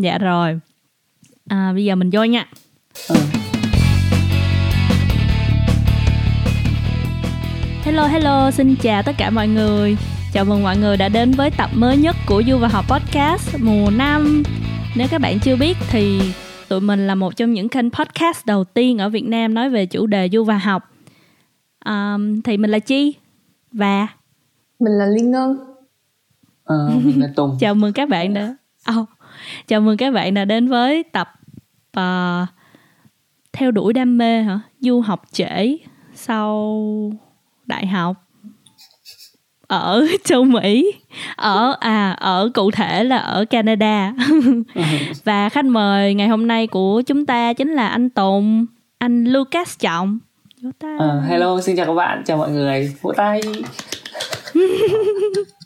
Dạ rồi. À, bây giờ mình vô nha. Ừ. Hello hello, xin chào tất cả mọi người. Chào mừng mọi người đã đến với tập mới nhất của Du và Học Podcast mùa 5. Nếu các bạn chưa biết thì tụi mình là một trong những kênh podcast đầu tiên ở Việt Nam nói về chủ đề Du và Học. Um, thì mình là Chi và mình là Liên Ngân. Ờ, mình là Tùng. chào mừng các bạn đã oh, chào mừng các bạn đã đến với tập uh, theo đuổi đam mê hả? Du học trễ sau đại học ở châu Mỹ ở à ở cụ thể là ở Canada. Và khách mời ngày hôm nay của chúng ta chính là anh Tùng anh Lucas Trọng. Uh, hello xin chào các bạn chào mọi người. Vỗ tay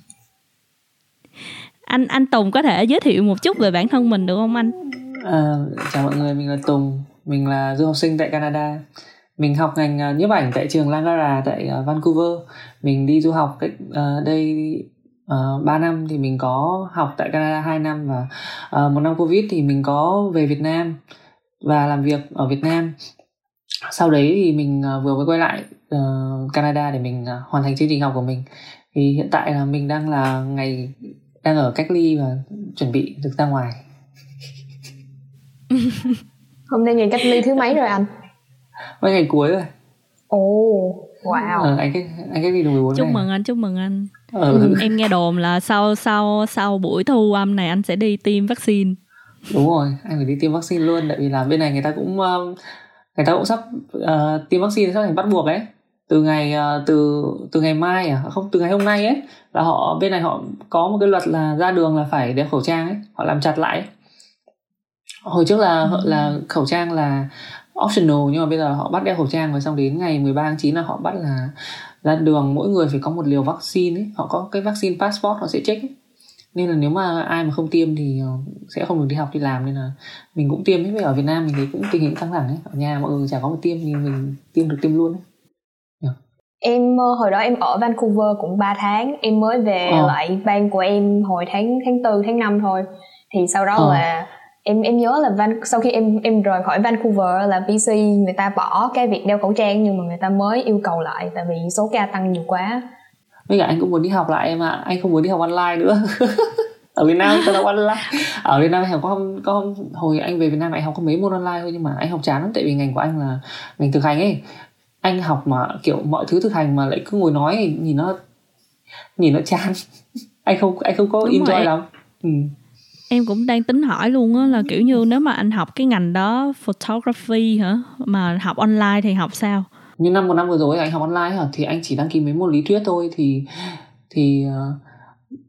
anh anh Tùng có thể giới thiệu một chút về bản thân mình được không anh? À, chào mọi người, mình là Tùng, mình là du học sinh tại Canada. Mình học ngành uh, nhiếp ảnh tại trường Langara tại uh, Vancouver. Mình đi du học cách uh, đây uh, 3 năm thì mình có học tại Canada 2 năm và uh, một năm Covid thì mình có về Việt Nam và làm việc ở Việt Nam. Sau đấy thì mình uh, vừa mới quay lại uh, Canada để mình uh, hoàn thành chương trình học của mình. Thì hiện tại là mình đang là ngày đang ở cách ly và chuẩn bị được ra ngoài. Hôm nay ngày cách ly thứ mấy rồi anh? Mấy ngày cuối rồi. Ồ oh, wow. ờ, anh cách anh cách ly được 14 chúc ngày. mừng anh chúc mừng anh. Ừ. em nghe đồn là sau sau sau buổi thu âm này anh sẽ đi tiêm vaccine. Đúng rồi anh phải đi tiêm vaccine luôn tại vì là bên này người ta cũng người ta cũng sắp uh, tiêm vaccine sắp thành bắt buộc ấy từ ngày uh, từ từ ngày mai à? Không từ ngày hôm nay ấy. Là họ bên này họ có một cái luật là ra đường là phải đeo khẩu trang ấy. Họ làm chặt lại. Ấy. hồi trước là ừ. là khẩu trang là optional nhưng mà bây giờ họ bắt đeo khẩu trang rồi xong đến ngày 13 tháng 9 là họ bắt là ra đường. Mỗi người phải có một liều vaccine ấy. Họ có cái vaccine passport họ sẽ check ấy. nên là nếu mà ai mà không tiêm thì ờ, sẽ không được đi học đi làm. Nên là mình cũng tiêm ấy. Ở Việt Nam mình thấy cũng tình hình căng thẳng ấy. Ở nhà mọi người chả có một tiêm thì mình tiêm được tiêm luôn ấy em ờ, hồi đó em ở Vancouver cũng 3 tháng. Em mới về ờ. lại bang của em hồi tháng tháng tư tháng 5 thôi. Thì sau đó ờ. là em em nhớ là Van, sau khi em em rời khỏi Vancouver là BC người ta bỏ cái việc đeo khẩu trang nhưng mà người ta mới yêu cầu lại tại vì số ca tăng nhiều quá. Bây giờ anh cũng muốn đi học lại em ạ. Anh không muốn đi học online nữa. Ở Việt Nam tôi học online ở Việt Nam học có có hồi anh về Việt Nam anh học có mấy môn online thôi nhưng mà anh học chán lắm. Tại vì ngành của anh là ngành thực hành ấy anh học mà kiểu mọi thứ thực hành mà lại cứ ngồi nói thì nhìn nó nhìn nó chán. Anh không anh không có Đúng enjoy rồi. lắm. Ừ. em cũng đang tính hỏi luôn á là kiểu như nếu mà anh học cái ngành đó photography hả? Mà học online thì học sao? Như năm một năm vừa rồi anh học online hả? Thì anh chỉ đăng ký mấy môn lý thuyết thôi thì thì uh,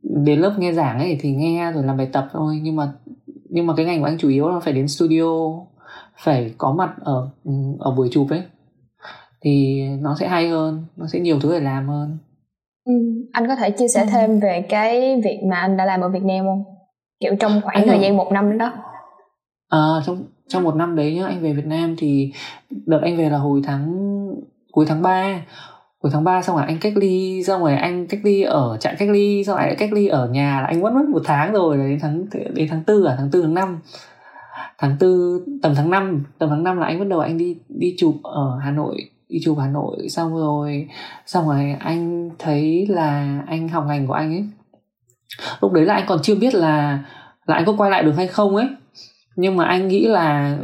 đến lớp nghe giảng ấy thì nghe rồi làm bài tập thôi. Nhưng mà nhưng mà cái ngành của anh chủ yếu là phải đến studio phải có mặt ở ừ, ở buổi chụp ấy thì nó sẽ hay hơn nó sẽ nhiều thứ để làm hơn. Ừ. anh có thể chia sẻ ừ. thêm về cái việc mà anh đã làm ở Việt Nam không? Kiểu trong khoảng anh thời gian một năm đó. À, trong trong một năm đấy nhá anh về Việt Nam thì đợt anh về là hồi tháng cuối tháng 3 cuối tháng 3 xong rồi anh cách ly xong rồi anh cách ly ở trại cách ly xong rồi lại cách ly ở nhà là anh mất mất một tháng rồi đến tháng đến tháng tư à tháng tư tháng năm. Tháng tư tầm tháng 5 tầm tháng 5 là anh bắt đầu anh đi đi chụp ở Hà Nội đi chụp Hà Nội, xong rồi xong rồi anh thấy là anh học ngành của anh ấy. Lúc đấy là anh còn chưa biết là là anh có quay lại được hay không ấy. Nhưng mà anh nghĩ là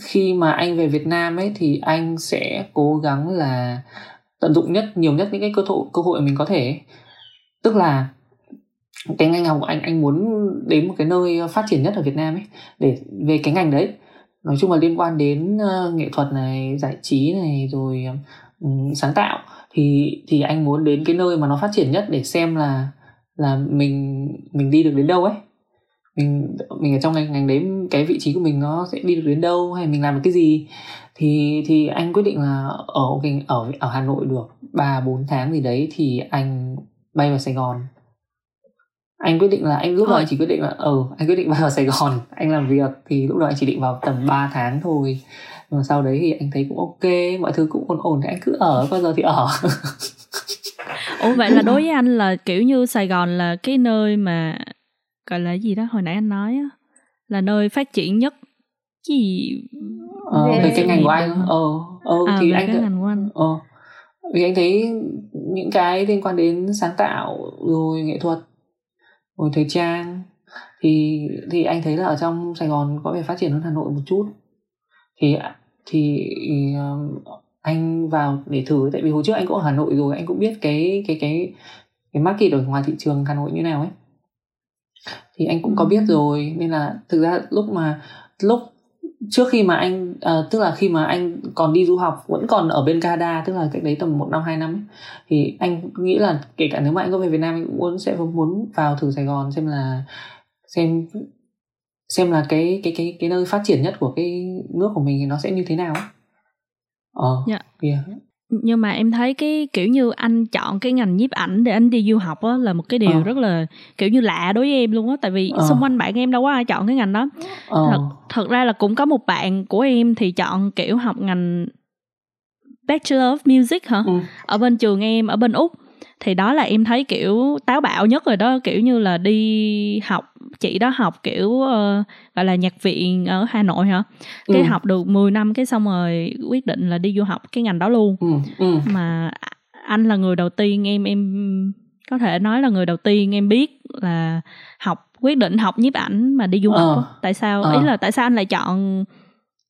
khi mà anh về Việt Nam ấy thì anh sẽ cố gắng là tận dụng nhất, nhiều nhất những cái cơ hội cơ hội mình có thể tức là cái ngành học của anh anh muốn đến một cái nơi phát triển nhất ở Việt Nam ấy, để, về cái ngành đấy nói chung là liên quan đến uh, nghệ thuật này giải trí này rồi um, sáng tạo thì thì anh muốn đến cái nơi mà nó phát triển nhất để xem là là mình mình đi được đến đâu ấy. Mình mình ở trong ngành ngành đấy cái vị trí của mình nó sẽ đi được đến đâu hay mình làm được cái gì. Thì thì anh quyết định là ở ở ở Hà Nội được 3 4 tháng gì đấy thì anh bay vào Sài Gòn anh quyết định là anh lúc đó anh chỉ quyết định là ừ anh quyết định vào Sài Gòn anh làm việc. Thì lúc đó anh chỉ định vào tầm 3 tháng thôi. Nhưng mà sau đấy thì anh thấy cũng ok mọi thứ cũng ổn ổn thì anh cứ ở bao giờ thì ở. Ủa vậy là đối với anh là kiểu như Sài Gòn là cái nơi mà gọi là gì đó hồi nãy anh nói á là nơi phát triển nhất gì? Ờ, về, về cái ngành của anh ờ ờ à, thì anh cái ngành của anh. ờ vì anh thấy những cái liên quan đến sáng tạo rồi nghệ thuật rồi thời trang. Thì thì anh thấy là ở trong Sài Gòn có vẻ phát triển hơn Hà Nội một chút. Thì thì uh, anh vào để thử tại vì hồi trước anh cũng ở Hà Nội rồi anh cũng biết cái cái cái cái market ở ngoài thị trường Hà Nội như nào ấy. Thì anh cũng có biết rồi nên là thực ra lúc mà lúc trước khi mà anh uh, tức là khi mà anh còn đi du học vẫn còn ở bên Canada tức là cách đấy tầm một năm hai năm ấy, thì anh nghĩ là kể cả nếu mà anh có về Việt Nam anh cũng muốn sẽ muốn vào thử Sài Gòn xem là xem xem là cái cái cái cái nơi phát triển nhất của cái nước của mình thì nó sẽ như thế nào ờ yeah. Dạ. yeah nhưng mà em thấy cái kiểu như anh chọn cái ngành nhiếp ảnh để anh đi du học á là một cái điều ờ. rất là kiểu như lạ đối với em luôn á tại vì ờ. xung quanh bạn em đâu có ai chọn cái ngành đó ờ. thật thật ra là cũng có một bạn của em thì chọn kiểu học ngành Bachelor of Music hả ừ. ở bên trường em ở bên úc thì đó là em thấy kiểu táo bạo nhất rồi đó kiểu như là đi học chị đó học kiểu uh, gọi là nhạc viện ở Hà Nội hả cái ừ. học được 10 năm cái xong rồi quyết định là đi du học cái ngành đó luôn ừ. Ừ. mà anh là người đầu tiên em em có thể nói là người đầu tiên em biết là học quyết định học nhiếp ảnh mà đi du học ờ. tại sao ờ. ý là tại sao anh lại chọn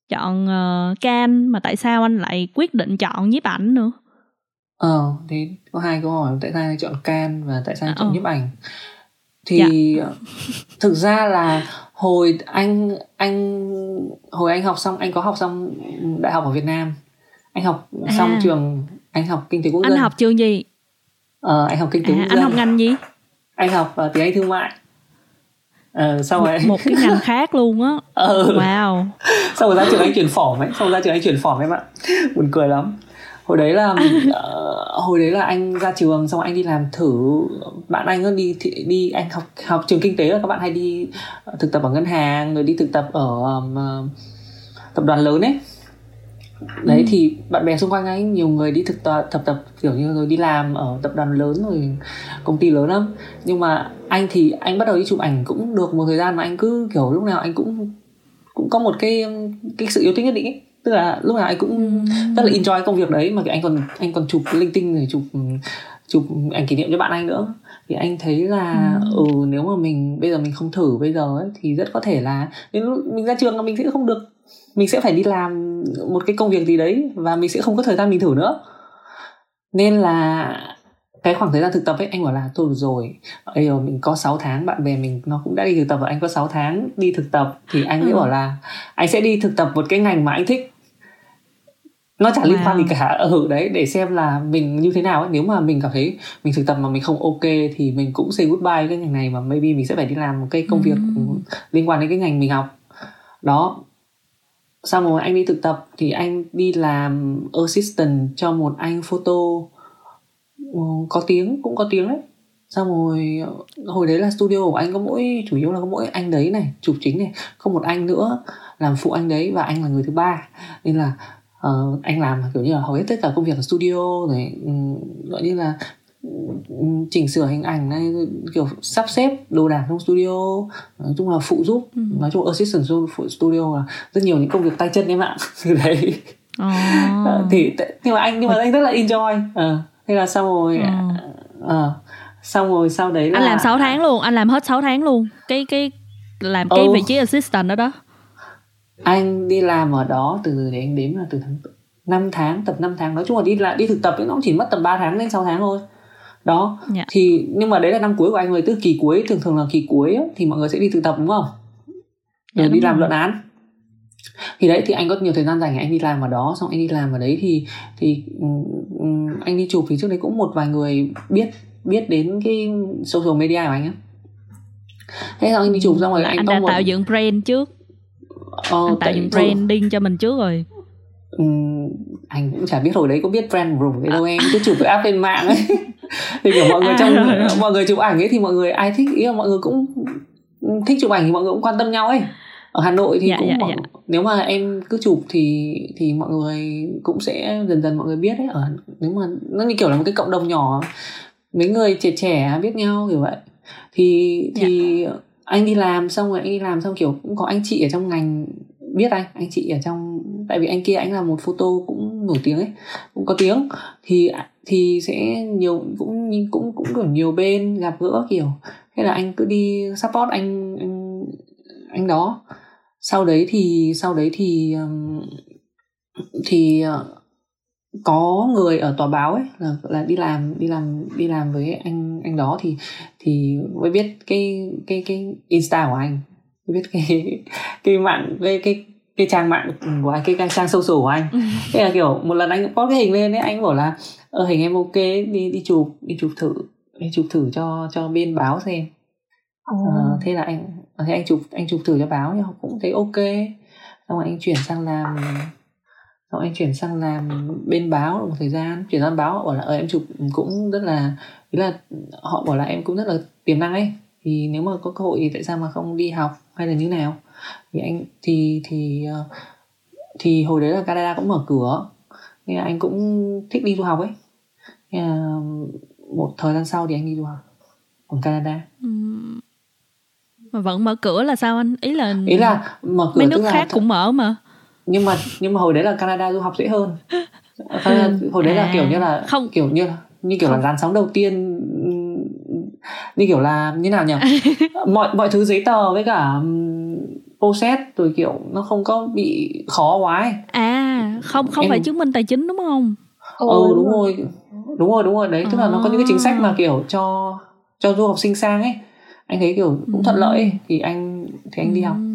chọn uh, can mà tại sao anh lại quyết định chọn nhiếp ảnh nữa ờ thì có hai câu hỏi tại sao anh chọn can và tại sao anh chọn ờ. nhiếp ảnh? Thì dạ. thực ra là hồi anh anh hồi anh học xong anh có học xong đại học ở Việt Nam. Anh học à. xong trường anh học kinh tế quốc dân. anh học trường gì? Ờ anh học kinh tế à, quốc dân anh học ngành gì? Anh học uh, tiếng anh thương mại. Ờ sau rồi một cái ngành khác luôn á. Ừ. wow. Sau rồi ra trường anh chuyển phỏng ấy sau rồi ra trường anh chuyển phỏng em ạ. Buồn cười lắm hồi đấy là uh, hồi đấy là anh ra trường xong anh đi làm thử. Bạn anh đi đi anh học học trường kinh tế là các bạn hay đi thực tập ở ngân hàng rồi đi thực tập ở um, tập đoàn lớn ấy. Đấy ừ. thì bạn bè xung quanh anh nhiều người đi thực tập tập tập kiểu như rồi đi làm ở tập đoàn lớn rồi công ty lớn lắm. Nhưng mà anh thì anh bắt đầu đi chụp ảnh cũng được một thời gian mà anh cứ kiểu lúc nào anh cũng cũng có một cái cái sự yêu thích nhất định ấy tức là lúc nào anh cũng rất là enjoy công việc đấy mà anh còn anh còn chụp linh tinh rồi chụp chụp ảnh kỷ niệm cho bạn anh nữa. Thì anh thấy là ừ. ừ nếu mà mình bây giờ mình không thử bây giờ ấy, thì rất có thể là đến lúc mình ra trường là mình sẽ không được mình sẽ phải đi làm một cái công việc gì đấy và mình sẽ không có thời gian mình thử nữa. Nên là cái khoảng thời gian thực tập ấy anh bảo là thôi rồi bây giờ mình có 6 tháng bạn bè mình nó cũng đã đi thực tập và anh có 6 tháng đi thực tập. Thì anh ừ. mới bảo là anh sẽ đi thực tập một cái ngành mà anh thích nó chẳng liên quan gì cả. Ở ừ, đấy để xem là mình như thế nào ấy. Nếu mà mình cảm thấy mình thực tập mà mình không ok thì mình cũng say goodbye cái ngành này mà maybe mình sẽ phải đi làm một cái công việc mm. liên quan đến cái ngành mình học. Đó. Sau rồi anh đi thực tập thì anh đi làm assistant cho một anh photo. Ừ, có tiếng cũng có tiếng đấy. Xong rồi hồi đấy là studio của anh có mỗi chủ yếu là có mỗi anh đấy này chụp chính này không một anh nữa làm phụ anh đấy và anh là người thứ ba. Nên là uh, anh làm kiểu như là hầu hết tất cả công việc ở studio rồi um, gọi như là um, chỉnh sửa hình ảnh này kiểu sắp xếp đồ đạc trong studio nói chung là phụ giúp ừ. nói chung assistant phụ studio là rất nhiều những công việc tay chân em ạ đấy oh. thì nhưng mà anh nhưng mà anh rất là enjoy uh, thế là xong rồi uh, uh, xong rồi sau đấy là anh làm 6 tháng luôn anh làm hết 6 tháng luôn cái cái làm cái oh. vị trí assistant đó đó anh đi làm ở đó từ để anh đếm là từ tháng 5 tháng tập 5 tháng. Nói chung là đi lại đi thực tập ấy nó cũng chỉ mất tầm 3 tháng đến 6 tháng thôi. Đó yeah. Dạ. thì nhưng mà đấy là năm cuối của anh rồi từ kỳ cuối thường thường là kỳ cuối ấy, thì mọi người sẽ đi thực tập đúng không? Rồi yeah, đi làm luận án. Thì đấy thì anh có nhiều thời gian dành anh đi làm ở đó xong anh đi làm ở đấy thì thì um, anh đi chụp thì trước đấy cũng một vài người biết biết đến cái social media của anh á. Thế xong anh đi chụp xong rồi anh, anh đã một... tạo dựng brand trước ờ, anh tạo dựng branding cho mình trước rồi. Ừ, anh cũng chả biết hồi đấy có biết brand room cái đâu em cứ chụp cái app lên mạng ấy. Thì kiểu mọi người trong à. mọi người chụp ảnh ấy thì mọi người ai thích ý là mọi người cũng thích chụp ảnh thì mọi người cũng quan tâm nhau ấy. Ở Hà Nội thì dạ, cũng dạ, mọi, dạ. nếu mà em cứ chụp thì thì mọi người cũng sẽ dần dần mọi người biết ấy ở nếu mà nó như kiểu là một cái cộng đồng nhỏ. Mấy người trẻ trẻ biết nhau kiểu vậy. Thì thì yeah anh đi làm xong rồi anh đi làm xong kiểu cũng có anh chị ở trong ngành biết anh anh chị ở trong tại vì anh kia anh là một photo cũng nổi tiếng ấy cũng có tiếng. Thì thì sẽ nhiều cũng cũng cũng kiểu nhiều bên gặp gỡ kiểu. Thế là anh cứ đi support anh anh, anh đó. Sau đấy thì sau đấy thì thì ờ, có người ở tòa báo ấy là là đi làm đi làm đi làm với anh anh đó thì thì mới biết cái cái cái insta của anh mới biết cái cái mạng cái cái cái trang mạng của anh cái, cái trang social của anh. Thế là kiểu một lần anh có cái hình lên ấy anh bảo là ờ hình em ok đi đi chụp đi chụp thử đi chụp thử cho cho bên báo xem. Ờ, thế là anh thế anh chụp anh chụp thử cho báo nhưng cũng thấy ok. Xong rồi anh chuyển sang làm xong anh chuyển sang làm bên báo một thời gian. Chuyển sang báo bảo là ờ, em chụp cũng rất là ý là họ bảo là em cũng rất là tiềm năng ấy. Thì nếu mà có cơ hội thì tại sao mà không đi học hay là như nào? Thì anh thì thì ờ, thì hồi đấy là Canada cũng mở cửa. Nên là anh cũng thích đi du học ấy. Nên là một thời gian sau thì anh đi du học ở Canada. Mà vẫn mở cửa là sao anh? Ý là ý là mở cửa mấy nước khác cũng mở mà nhưng mà nhưng mà hồi đấy là Canada du học dễ hơn. Canada, ừ. hồi đấy là kiểu như là không. kiểu như như kiểu không. là làn sóng đầu tiên như kiểu là như nào nhỉ? Mọi mọi thứ giấy tờ với cả process rồi kiểu nó không có bị khó quá ấy. à không không em... phải chứng minh tài chính đúng không? Ừ, ừ đúng rồi. đúng rồi đúng rồi. Đấy tức là nó có những cái chính sách mà à. kiểu cho cho du học sinh sang ấy. Anh thấy kiểu cũng thuận lợi ấy. thì anh thì anh đi học. Ừ,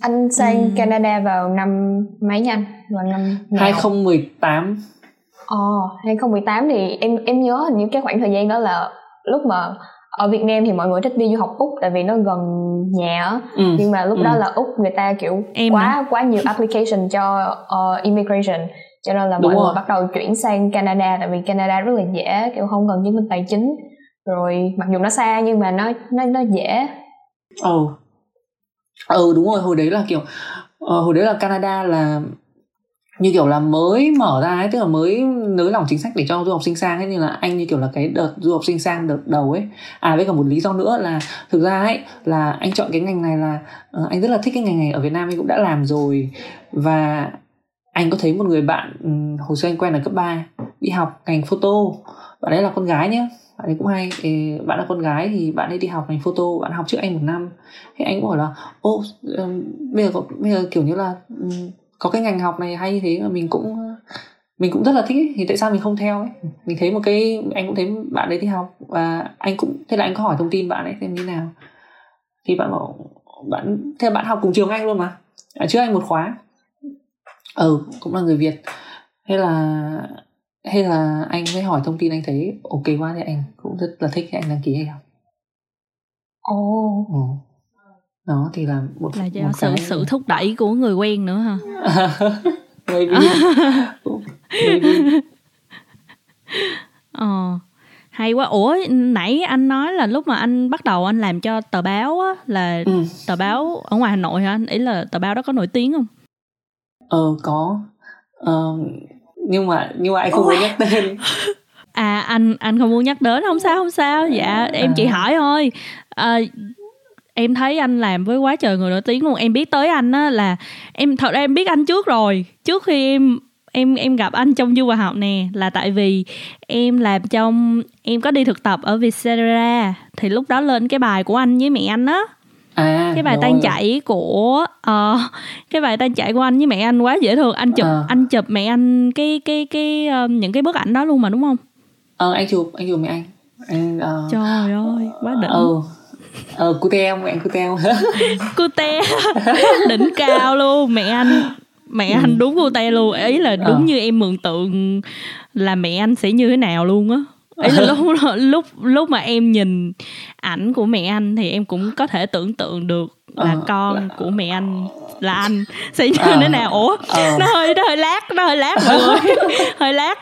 anh sang ừ. Canada vào năm mấy nha anh? Vào năm nào? 2018. Ồ, oh, 2018 thì em em nhớ hình như cái khoảng thời gian đó là lúc mà ở Việt Nam thì mọi người thích đi du học Úc tại vì nó gần nhà ừ. nhưng mà lúc ừ. đó là Úc người ta kiểu em quá hả? quá nhiều application cho uh, immigration cho nên là Đúng mọi rồi. người bắt đầu chuyển sang Canada tại vì Canada rất là dễ kiểu không cần chứng minh tài chính rồi mặc dù nó xa nhưng mà nó nó nó dễ. Ồ, oh ừ đúng rồi hồi đấy là kiểu uh, hồi đấy là Canada là như kiểu là mới mở ra ấy tức là mới nới lỏng chính sách để cho du học sinh sang ấy nên là anh như kiểu là cái đợt du học sinh sang đợt đầu ấy. À với cả một lý do nữa là thực ra ấy là anh chọn cái ngành này là uh, anh rất là thích cái ngành này ở Việt Nam anh cũng đã làm rồi. Và anh có thấy một người bạn um, hồi xưa anh quen ở cấp 3 đi học ngành photo. Bạn ấy là con gái nhá bạn ấy cũng hay. Bạn là con gái thì bạn ấy đi học ngành photo, bạn học trước anh một năm. Thì anh cũng bảo là, ô bây giờ bây giờ kiểu như là có cái ngành học này hay như thế mà mình cũng mình cũng rất là thích ấy. thì tại sao mình không theo ấy? Mình thấy một cái, anh cũng thấy bạn ấy đi học và anh cũng, thế là anh có hỏi thông tin bạn ấy xem như nào. Thì bạn bảo, bạn, thế là bạn học cùng trường anh luôn mà. Ở trước anh một khóa. Ừ cũng là người việt. Thế là hay là anh mới hỏi thông tin anh thấy ok quá thì anh cũng rất là thích thì anh đăng ký hay không? Ồ. Oh. ừ. đó thì là một là do một sự cái... sự thúc đẩy của người quen nữa hả? Maybe. Maybe. Ờ. Hay quá. Ủa nãy anh nói là lúc mà anh bắt đầu anh làm cho tờ báo á là ừ. tờ báo ở ngoài hà nội hả anh? Ý là tờ báo đó có nổi tiếng không? Ờ có. Ờ, nhưng mà nhưng mà anh không muốn nhắc tên. À anh anh không muốn nhắc đến không sao không sao. Dạ em chỉ à. hỏi thôi. À, em thấy anh làm với quá trời người nổi tiếng luôn. Em biết tới anh á là em thật ra em biết anh trước rồi. Trước khi em em em gặp anh trong du học nè là tại vì em làm trong em có đi thực tập ở Vietcetera. Thì lúc đó lên cái bài của anh với mẹ anh á à, cái bài rồi. tan chảy của uh, cái bài tan chảy của anh với mẹ anh quá dễ thương. Anh chụp à. anh chụp mẹ anh cái cái cái uh, những cái bức ảnh đó luôn mà đúng không? Ờ anh chụp anh chụp mẹ anh. Anh uh, trời ơi quá đỉnh. Ừ. Ờ cute không? Mẹ anh cute không? Cute đỉnh cao luôn. Mẹ anh mẹ ừ. anh đúng cute luôn. Ý là đúng ờ. như em mường tượng là mẹ anh sẽ như thế nào luôn á ý là lúc lúc lúc mà em nhìn ảnh của mẹ anh thì em cũng có thể tưởng tượng được là ờ, con là... của mẹ anh là anh. Sẽ như ờ, thế nào? Ủa ờ. nó hơi nó hơi lát nó hơi lát mọi người. Hơi lát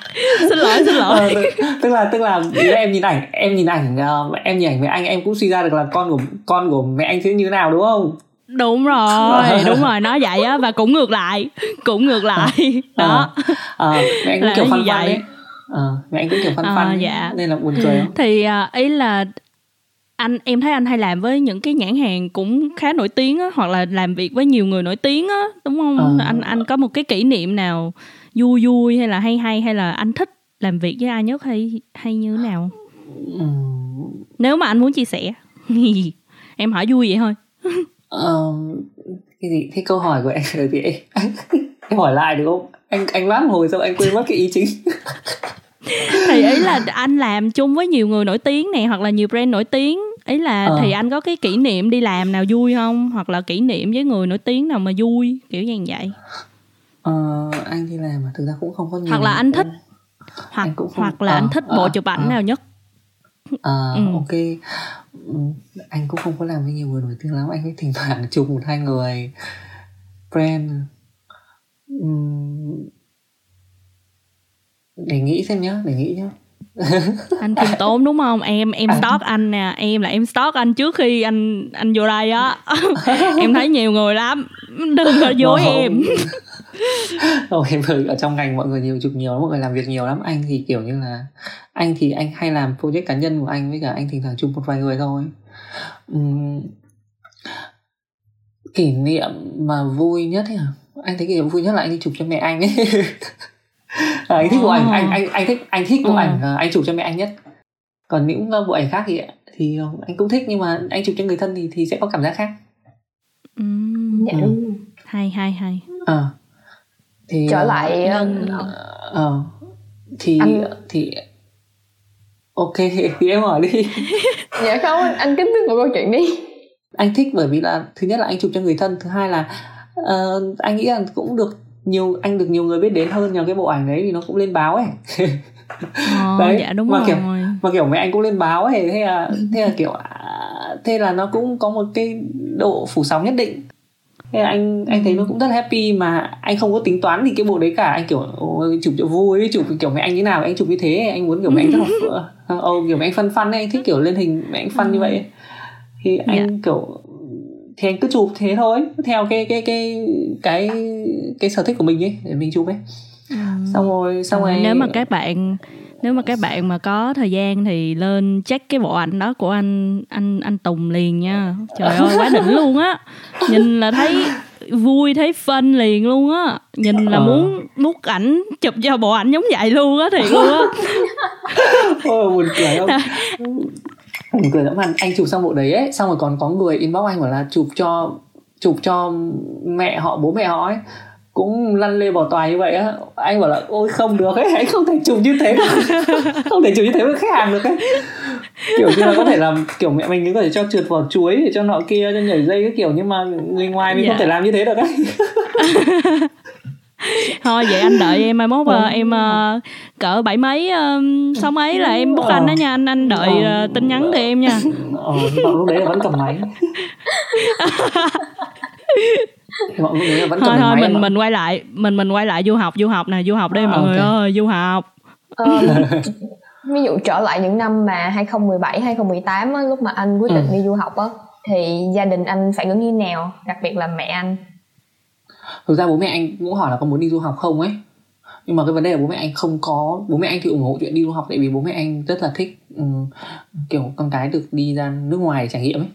xin lỗi xin lỗi. Ờ, tức là tức là em nhìn ảnh em nhìn ảnh uh, em nhìn ảnh với anh em cũng suy ra được là con của con của mẹ anh sẽ như thế nào đúng không? Đúng rồi đúng rồi nói vậy á và cũng ngược lại cũng ngược lại. đó. À, à, mẹ anh cũng kiểu phân vậy. đấy ờ mẹ anh cũng kiểu phân à, phân dạ. nên là buồn cười không? Thì uh, ý là anh em thấy anh hay làm với những cái nhãn hàng cũng khá nổi tiếng á hoặc là làm việc với nhiều người nổi tiếng á đúng không? À. anh anh có một cái kỷ niệm nào vui vui hay là hay hay hay là anh thích làm việc với ai nhất hay hay như thế nào? Ừ. nếu mà anh muốn chia sẻ em hỏi vui vậy thôi. Ờ, cái gì? Thế câu hỏi của anh rồi thì em, em hỏi lại được không? Anh anh lát hồi sao anh quên mất cái ý chính thì ý là anh làm chung với nhiều người nổi tiếng này hoặc là nhiều brand nổi tiếng. Ý là ờ. thì anh có cái kỷ niệm đi làm nào vui không? Hoặc là kỷ niệm với người nổi tiếng nào mà vui kiểu như vậy. Ờ, anh đi làm mà thực ra cũng không có nhiều hoặc là anh thích hoặc anh cũng không... hoặc là à, anh thích bộ à, chụp ảnh à. nào nhất. À ừ. ok. Ừ, anh cũng không có làm với nhiều người nổi tiếng lắm. Anh ấy thỉnh thoảng chụp một hai người. Brand. Uhm, để nghĩ xem nhá để nghĩ nhá. Anh khiêm tốn đúng không? Em em stalk anh nè. Em là em stalk anh trước khi anh anh vô đây á. Em thấy nhiều người lắm. Đừng có dối em. Không em ở trong ngành mọi người nhiều chụp nhiều lắm mọi người làm việc nhiều lắm. Anh thì kiểu như là anh thì anh hay làm project cá nhân của anh với cả anh thỉnh thoảng chụp một vài người thôi. Uhm, kỷ niệm mà vui nhất à? anh thấy kỷ niệm vui nhất là anh đi chụp cho mẹ anh ấy à, anh thích bộ ảnh anh anh anh thích anh thích bộ ừ. ảnh à, anh chụp cho mẹ anh nhất. Còn những bộ ảnh khác thì thì anh cũng thích nhưng mà anh chụp cho người thân thì thì sẽ có cảm giác khác. Ừ. dạ. Đúng hay hay hay. À thì trở lại ờ uh, thì anh... thì ok thì em hỏi đi. Dạ không anh kết thúc một câu chuyện đi. Anh thích bởi vì là thứ nhất là anh chụp cho người thân thứ hai là uh, anh nghĩ là cũng được nhiều anh được nhiều người biết đến hơn nhờ cái bộ ảnh đấy vì nó cũng lên báo ấy. Ờ, đấy dạ đúng mà rồi. kiểu mà kiểu mấy anh cũng lên báo ấy thế là thế là kiểu à, thế là nó cũng có một cái độ phủ sóng nhất định. Thế là anh anh thấy nó cũng rất happy mà anh không có tính toán thì cái bộ đấy cả. Anh kiểu chụp cho vui chụp kiểu mấy anh như nào anh chụp như thế anh muốn kiểu mấy anh rất là oh, kiểu mấy anh phân phân ấy anh thích kiểu lên hình mấy anh phân như vậy thì anh yeah. Dạ. kiểu thì anh cứ chụp thế thôi theo cái cái cái cái cái sở thích của mình ấy để mình chụp ấy. Ừ. xong rồi xong rồi nếu mà các bạn nếu mà các bạn mà có thời gian thì lên check cái bộ ảnh đó của anh anh anh Tùng liền nha. Trời ơi quá đỉnh luôn á. Nhìn là thấy vui thấy phân liền luôn á. Nhìn là ờ. muốn múc ảnh chụp cho bộ ảnh giống vậy luôn á thiệt luôn á. Ôi buồn cười không buồn cười lắm. Anh anh chụp xong bộ đấy ấy xong rồi còn có người inbox anh bảo là chụp cho chụp cho mẹ họ bố mẹ họ ấy. Cũng lăn lê bảo tòa như vậy á. Anh bảo là ôi không được ấy anh không thể chụp như thế không thể chụp như thế với khách hàng được ấy. Kiểu như là có thể làm kiểu mẹ mình có thể cho trượt vào chuối để cho nọ kia cho nhảy dây cái kiểu nhưng mà người ngoài mình yeah. không dạ. thể làm như thế được ấy thôi vậy anh đợi em mai mốt ừ. em uh, cỡ bảy mấy uh, sáu mấy là em book ờ. anh đó nha anh anh đợi uh, tin nhắn từ em nha ờ lúc đấy là vẫn cầm máy mọi người vẫn thôi thôi mình mình quay lại mình mình quay lại du học du học nè du học đi à, mọi okay. người ơi du học um, ví dụ trở lại những năm mà 2017 2018 á, lúc mà anh quyết định ừ. đi du học á thì gia đình anh phản ứng như nào đặc biệt là mẹ anh thực ra bố mẹ anh cũng hỏi là có muốn đi du học không ấy. Nhưng mà cái vấn đề là bố mẹ anh không có bố mẹ anh thì ủng hộ chuyện đi du học tại vì bố mẹ anh rất là thích um, kiểu con cái được đi ra nước ngoài để trải nghiệm ấy.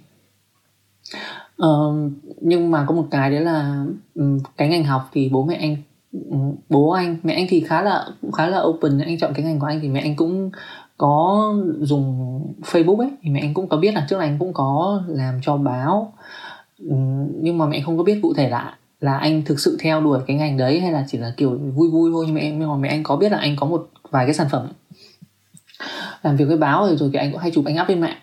Uh, nhưng mà có một cái đấy là um, cái ngành học thì bố mẹ anh um, bố anh mẹ anh thì khá là cũng khá là open. Anh chọn cái ngành của anh thì mẹ anh cũng có dùng Facebook ấy thì mẹ anh cũng có biết là trước này anh cũng có làm cho báo. Um, nhưng mà mẹ không có biết cụ thể là là anh thực sự theo đuổi cái ngành đấy hay là chỉ là kiểu vui vui thôi? Nhưng mà em nhưng mà mẹ anh có biết là anh có một vài cái sản phẩm làm việc với báo rồi rồi thì anh cũng hay chụp anh up lên mạng.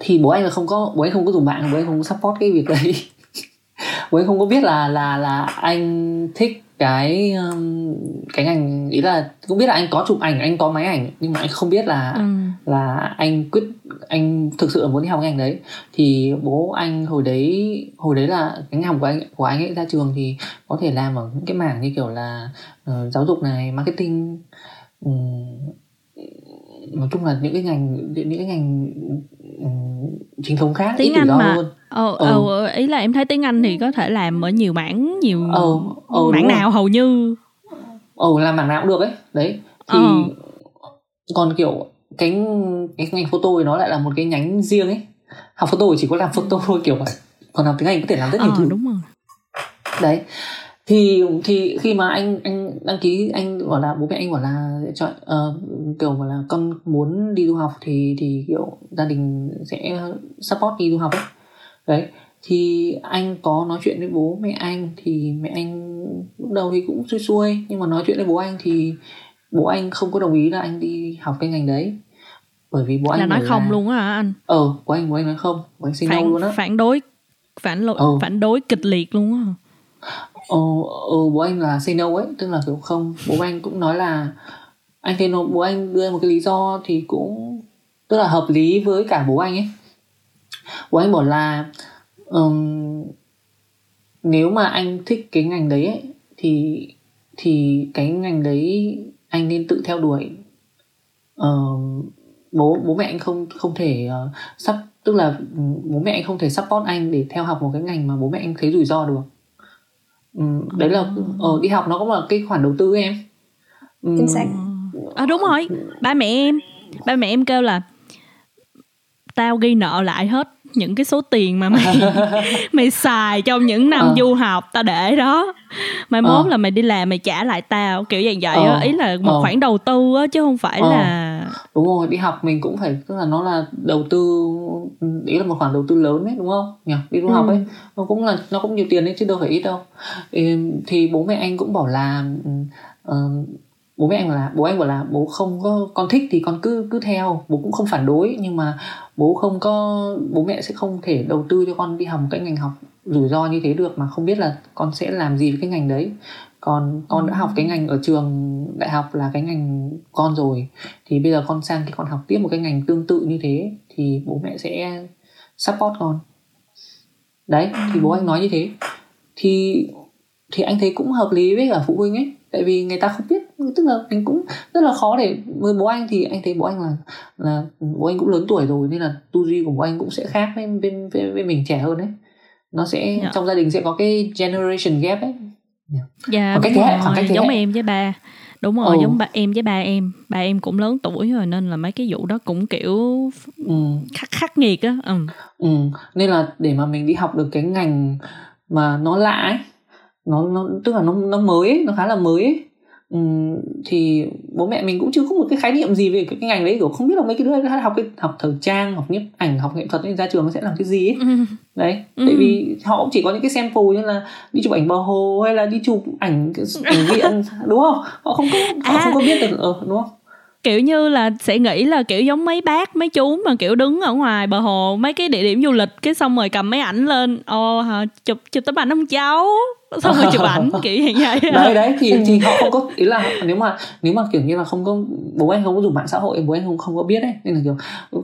Thì bố anh là không có bố anh không có dùng mạng bố anh không có support cái việc đấy. Bố anh không có biết là là là anh thích cái um, cái ngành ý là cũng biết là anh có chụp ảnh anh có máy ảnh nhưng mà anh không biết là ừ. là anh quyết anh thực sự là muốn đi học ngành đấy thì bố anh hồi đấy hồi đấy là cái ngành của anh của anh ấy ra trường thì có thể làm ở những cái mảng như kiểu là uh, giáo dục này marketing um, nói chung là những cái ngành những cái ngành chính thống khác tiếng Anh mà luôn. Ờ, ừ. ờ, ý là em thấy tiếng Anh thì có thể làm ở nhiều mảng nhiều ờ, ờ, mảng nào rồi. hầu như ừ làm mảng nào cũng được ấy đấy thì ờ. còn kiểu cái cái ngành photo thì nó lại là một cái nhánh riêng ấy. Học photo chỉ có làm photo thôi kiểu vậy. Còn học tiếng anh có thể làm rất nhiều ờ, thứ. đúng rồi. Đấy. Thì thì khi mà anh anh đăng ký anh bảo là bố mẹ anh bảo là chọn uh, kiểu bảo là con muốn đi du học thì thì kiểu gia đình sẽ support đi du học ấy. Đấy. Thì anh có nói chuyện với bố mẹ anh thì mẹ anh lúc đầu thì cũng xuôi xuôi nhưng mà nói chuyện với bố anh thì bố anh không có đồng ý là anh đi học cái ngành đấy bởi vì bố anh là nói không là, luôn á hả anh? Ờ bố anh bố anh nói không bố anh no phản luôn á. phản đối phản lộ, Ừ. phản đối kịch liệt luôn á ờ, ờ bố anh là say no ấy tức là kiểu không. Bố anh cũng nói là anh thấy nó bố anh đưa một cái lý do thì cũng tức là hợp lý với cả bố anh ấy. Bố anh bảo là ừm, nếu mà anh thích cái ngành đấy ấy, thì thì cái ngành đấy anh nên tự theo đuổi. Ờ, bố bố mẹ anh không không thể uh, sắp tức là ừ, bố mẹ anh không thể support anh để theo học một cái ngành mà bố mẹ anh thấy rủi ro được. Ừm, đấy là ờ, đi học nó cũng là cái khoản đầu tư em. Ừm, Chính xác. à đúng rồi. Ba mẹ em ba mẹ em kêu là tao ghi nợ lại hết những cái số tiền mà mày mày xài trong những năm Ờ. du học tao để đó mai mốt Ờ. là mày đi làm mày trả lại tao kiểu dạng vậy á Ờ. ý là một Ờ. khoản đầu tư á chứ không phải Ờ. là đúng rồi đi học mình cũng phải tức là nó là đầu tư ý là một khoản đầu tư lớn đấy đúng không nhỉ đi du Ừ. học ấy nó cũng là nó cũng nhiều tiền đấy chứ đâu phải ít đâu thì, bố mẹ anh cũng bảo là ờ, bố mẹ anh là, bố anh bảo là bố không có, con thích thì con cứ cứ theo. Bố cũng không phản đối, nhưng mà bố không có, bố mẹ sẽ không thể đầu tư cho con đi học một cái ngành học rủi ro như thế được, mà không biết là con sẽ làm gì với cái ngành đấy. Còn con đã học cái ngành ở trường đại học là cái ngành con rồi, thì bây giờ con sang thì con học tiếp một cái ngành tương tự như thế, thì bố mẹ sẽ support con. Đấy, thì bố anh nói như thế. Thì thì anh thấy cũng hợp lý với cả phụ huynh ấy tại vì người ta không biết tức là mình cũng rất là khó để với bố anh thì anh thấy bố anh là là bố anh cũng lớn tuổi rồi nên là tư duy của bố anh cũng sẽ khác với với, với, với mình trẻ hơn ấy nó sẽ Dạ. trong gia đình sẽ có cái generation gap ấy dạ Khoảng cách thế khoảng cách thế giống em với ba đúng rồi Ừ. giống ba em với ba em ba em cũng lớn tuổi rồi nên là mấy cái vụ đó cũng kiểu ừ. khắc khắc nghiệt á ừ. Ừ, nên là để mà mình đi học được cái ngành mà nó lạ ấy, nó nó tức là nó nó mới ấy, nó khá là mới ấy. Ừ, thì bố mẹ mình cũng chưa có một cái khái niệm gì về cái, cái ngành đấy kiểu không biết là mấy cái đứa học cái học thời trang học nhiếp ảnh học nghệ thuật ra trường nó sẽ làm cái gì ấy Ừ. đấy Ừ. tại vì họ cũng chỉ có những cái sample như là đi chụp ảnh bờ hồ hay là đi chụp ảnh ảnh viện đúng không họ không có họ À. không có biết được ờ, đúng không kiểu như là sẽ nghĩ là kiểu giống mấy bác mấy chú mà kiểu đứng ở ngoài bờ hồ mấy cái địa điểm du lịch cái xong rồi cầm máy ảnh lên ồ hả, chụp chụp tấm ảnh ông cháu. Xong rồi chụp ảnh kiểu như vậy. Đấy đấy thì thì họ không có ý là nếu mà nếu mà kiểu như là không có bố anh không có dùng mạng xã hội bố anh không không có biết đấy nên là kiểu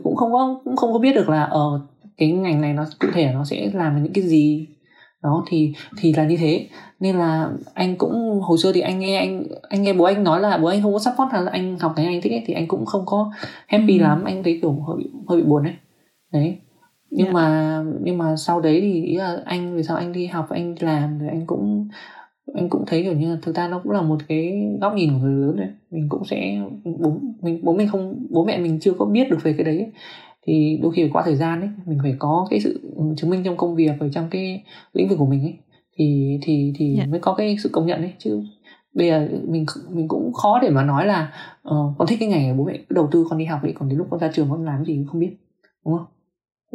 cũng không có cũng không có biết được là ờ cái ngành này nó cụ thể nó sẽ làm những cái gì đó thì thì là như thế nên là anh cũng hồi xưa thì anh nghe anh anh nghe bố anh nói là bố anh không có support là anh học cái anh thích ấy, thì anh cũng không có happy Ừ. lắm anh thấy kiểu hơi bị hơi bị buồn đấy đấy nhưng Dạ. mà nhưng mà sau đấy thì ý là anh vì sao anh đi học anh làm rồi anh cũng anh cũng thấy kiểu như là thực ra nó cũng là một cái góc nhìn của người lớn đấy mình cũng sẽ bố mình bố mình không bố mẹ mình chưa có biết được về cái đấy ấy. Thì đôi khi phải qua thời gian ấy mình phải có cái sự chứng minh trong công việc và trong cái lĩnh vực của mình ấy thì thì thì Dạ. mới có cái sự công nhận ấy chứ bây giờ mình mình cũng khó để mà nói là ờ, con thích cái ngành bố mẹ cứ đầu tư con đi học đi còn đến lúc con ra trường con làm gì cũng không biết đúng không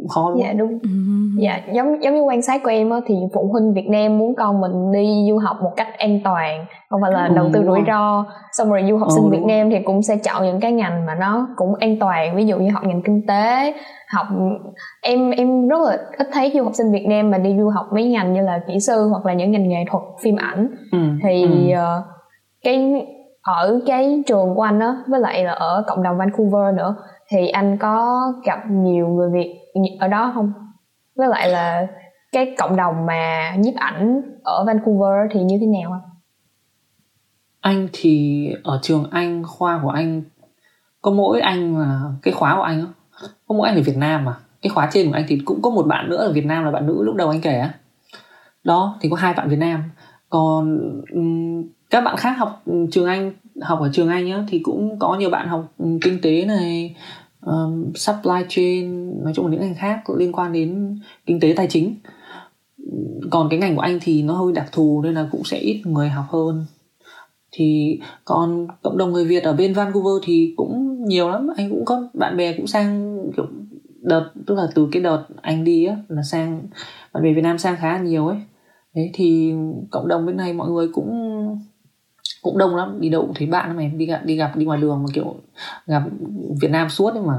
cũng khó đúng dạ đúng Ừ. dạ giống giống như quan sát của em á thì phụ huynh Việt Nam muốn con mình đi du học một cách an toàn không phải là Ừ, đầu tư rủi ro xong rồi du học Ừ, sinh Việt. Nam thì cũng sẽ chọn những cái ngành mà nó cũng an toàn ví dụ như học ngành kinh tế học em em rất là ít thấy du học sinh Việt Nam mà đi du học mấy ngành như là kỹ sư hoặc là những ngành nghệ thuật phim ảnh ừ, thì ừ. ờ, cái ở cái trường của anh á với lại là ở cộng đồng Vancouver nữa thì anh có gặp nhiều người Việt ở đó không? Với lại là cái cộng đồng mà nhiếp ảnh ở Vancouver thì như thế nào anh anh thì ở trường anh, khoa của anh, có mỗi anh là cái khóa của anh á, có mỗi anh ở Việt Nam mà. Cái khóa trên của anh thì cũng có một bạn nữa ở Việt Nam là bạn nữ lúc đầu anh kể á. Đó, thì có hai bạn Việt Nam. Còn các bạn khác học trường anh, học ở trường anh á thì cũng có nhiều bạn học kinh tế này um, supply chain nói chung là những ngành khác liên quan đến kinh tế tài chính. Còn cái ngành của anh thì nó hơi đặc thù nên là cũng sẽ ít người học hơn. Thì còn cộng đồng người Việt ở bên Vancouver thì cũng nhiều lắm. Anh cũng có bạn bè cũng sang kiểu đợt tức là từ cái đợt anh đi á là sang bạn bè Việt Nam sang khá nhiều ấy. Đấy thì cộng đồng bên này mọi người cũng cũng đông lắm đi đâu cũng thấy bạn mà đi gặp đi gặp đi ngoài đường mà kiểu gặp Việt Nam suốt ấy mà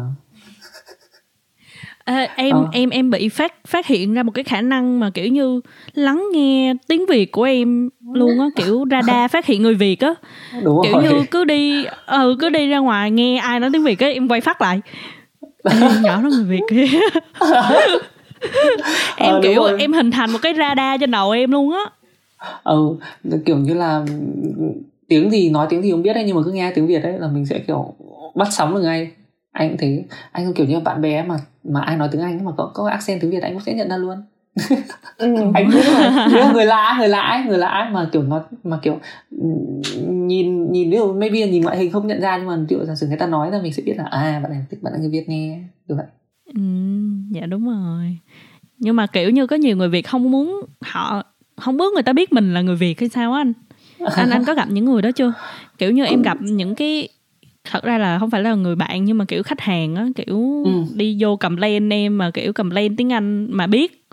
À, em ờ. em em bị phát phát hiện ra một cái khả năng mà kiểu như lắng nghe tiếng Việt của em luôn á kiểu radar phát hiện người Việt á kiểu rồi. như cứ đi ừ cứ đi ra ngoài nghe ai nói tiếng Việt á em quay phát lại Ê, nhỏ nó người Việt kia em ờ, kiểu rồi. em hình thành một cái radar trên đầu em luôn á ừ kiểu như là tiếng gì nói tiếng gì không biết đấy nhưng mà cứ nghe tiếng việt đấy là mình sẽ kiểu bắt sóng được ngay. Anh cũng thế. Anh kiểu như bạn bè mà mà ai nói tiếng anh mà có có accent tiếng việt anh cũng sẽ nhận ra luôn. Ừ. anh biết mà nếu người lạ người lạ ấy, người lạ ấy mà kiểu nó mà kiểu nhìn nhìn ví dụ maybe nhìn ngoại hình không nhận ra nhưng mà kiểu giả sử người ta nói ra mình sẽ biết là à bạn này bạn là người việt nghe như vậy. Ừ, dạ đúng rồi. Nhưng mà kiểu như có nhiều người việt không muốn họ không muốn người ta biết mình là người việt hay sao á anh anh anh có gặp những người đó chưa kiểu như em gặp những cái thật ra là không phải là người bạn nhưng mà kiểu khách hàng á kiểu ừ. đi vô cầm lên em mà kiểu cầm lên tiếng anh mà biết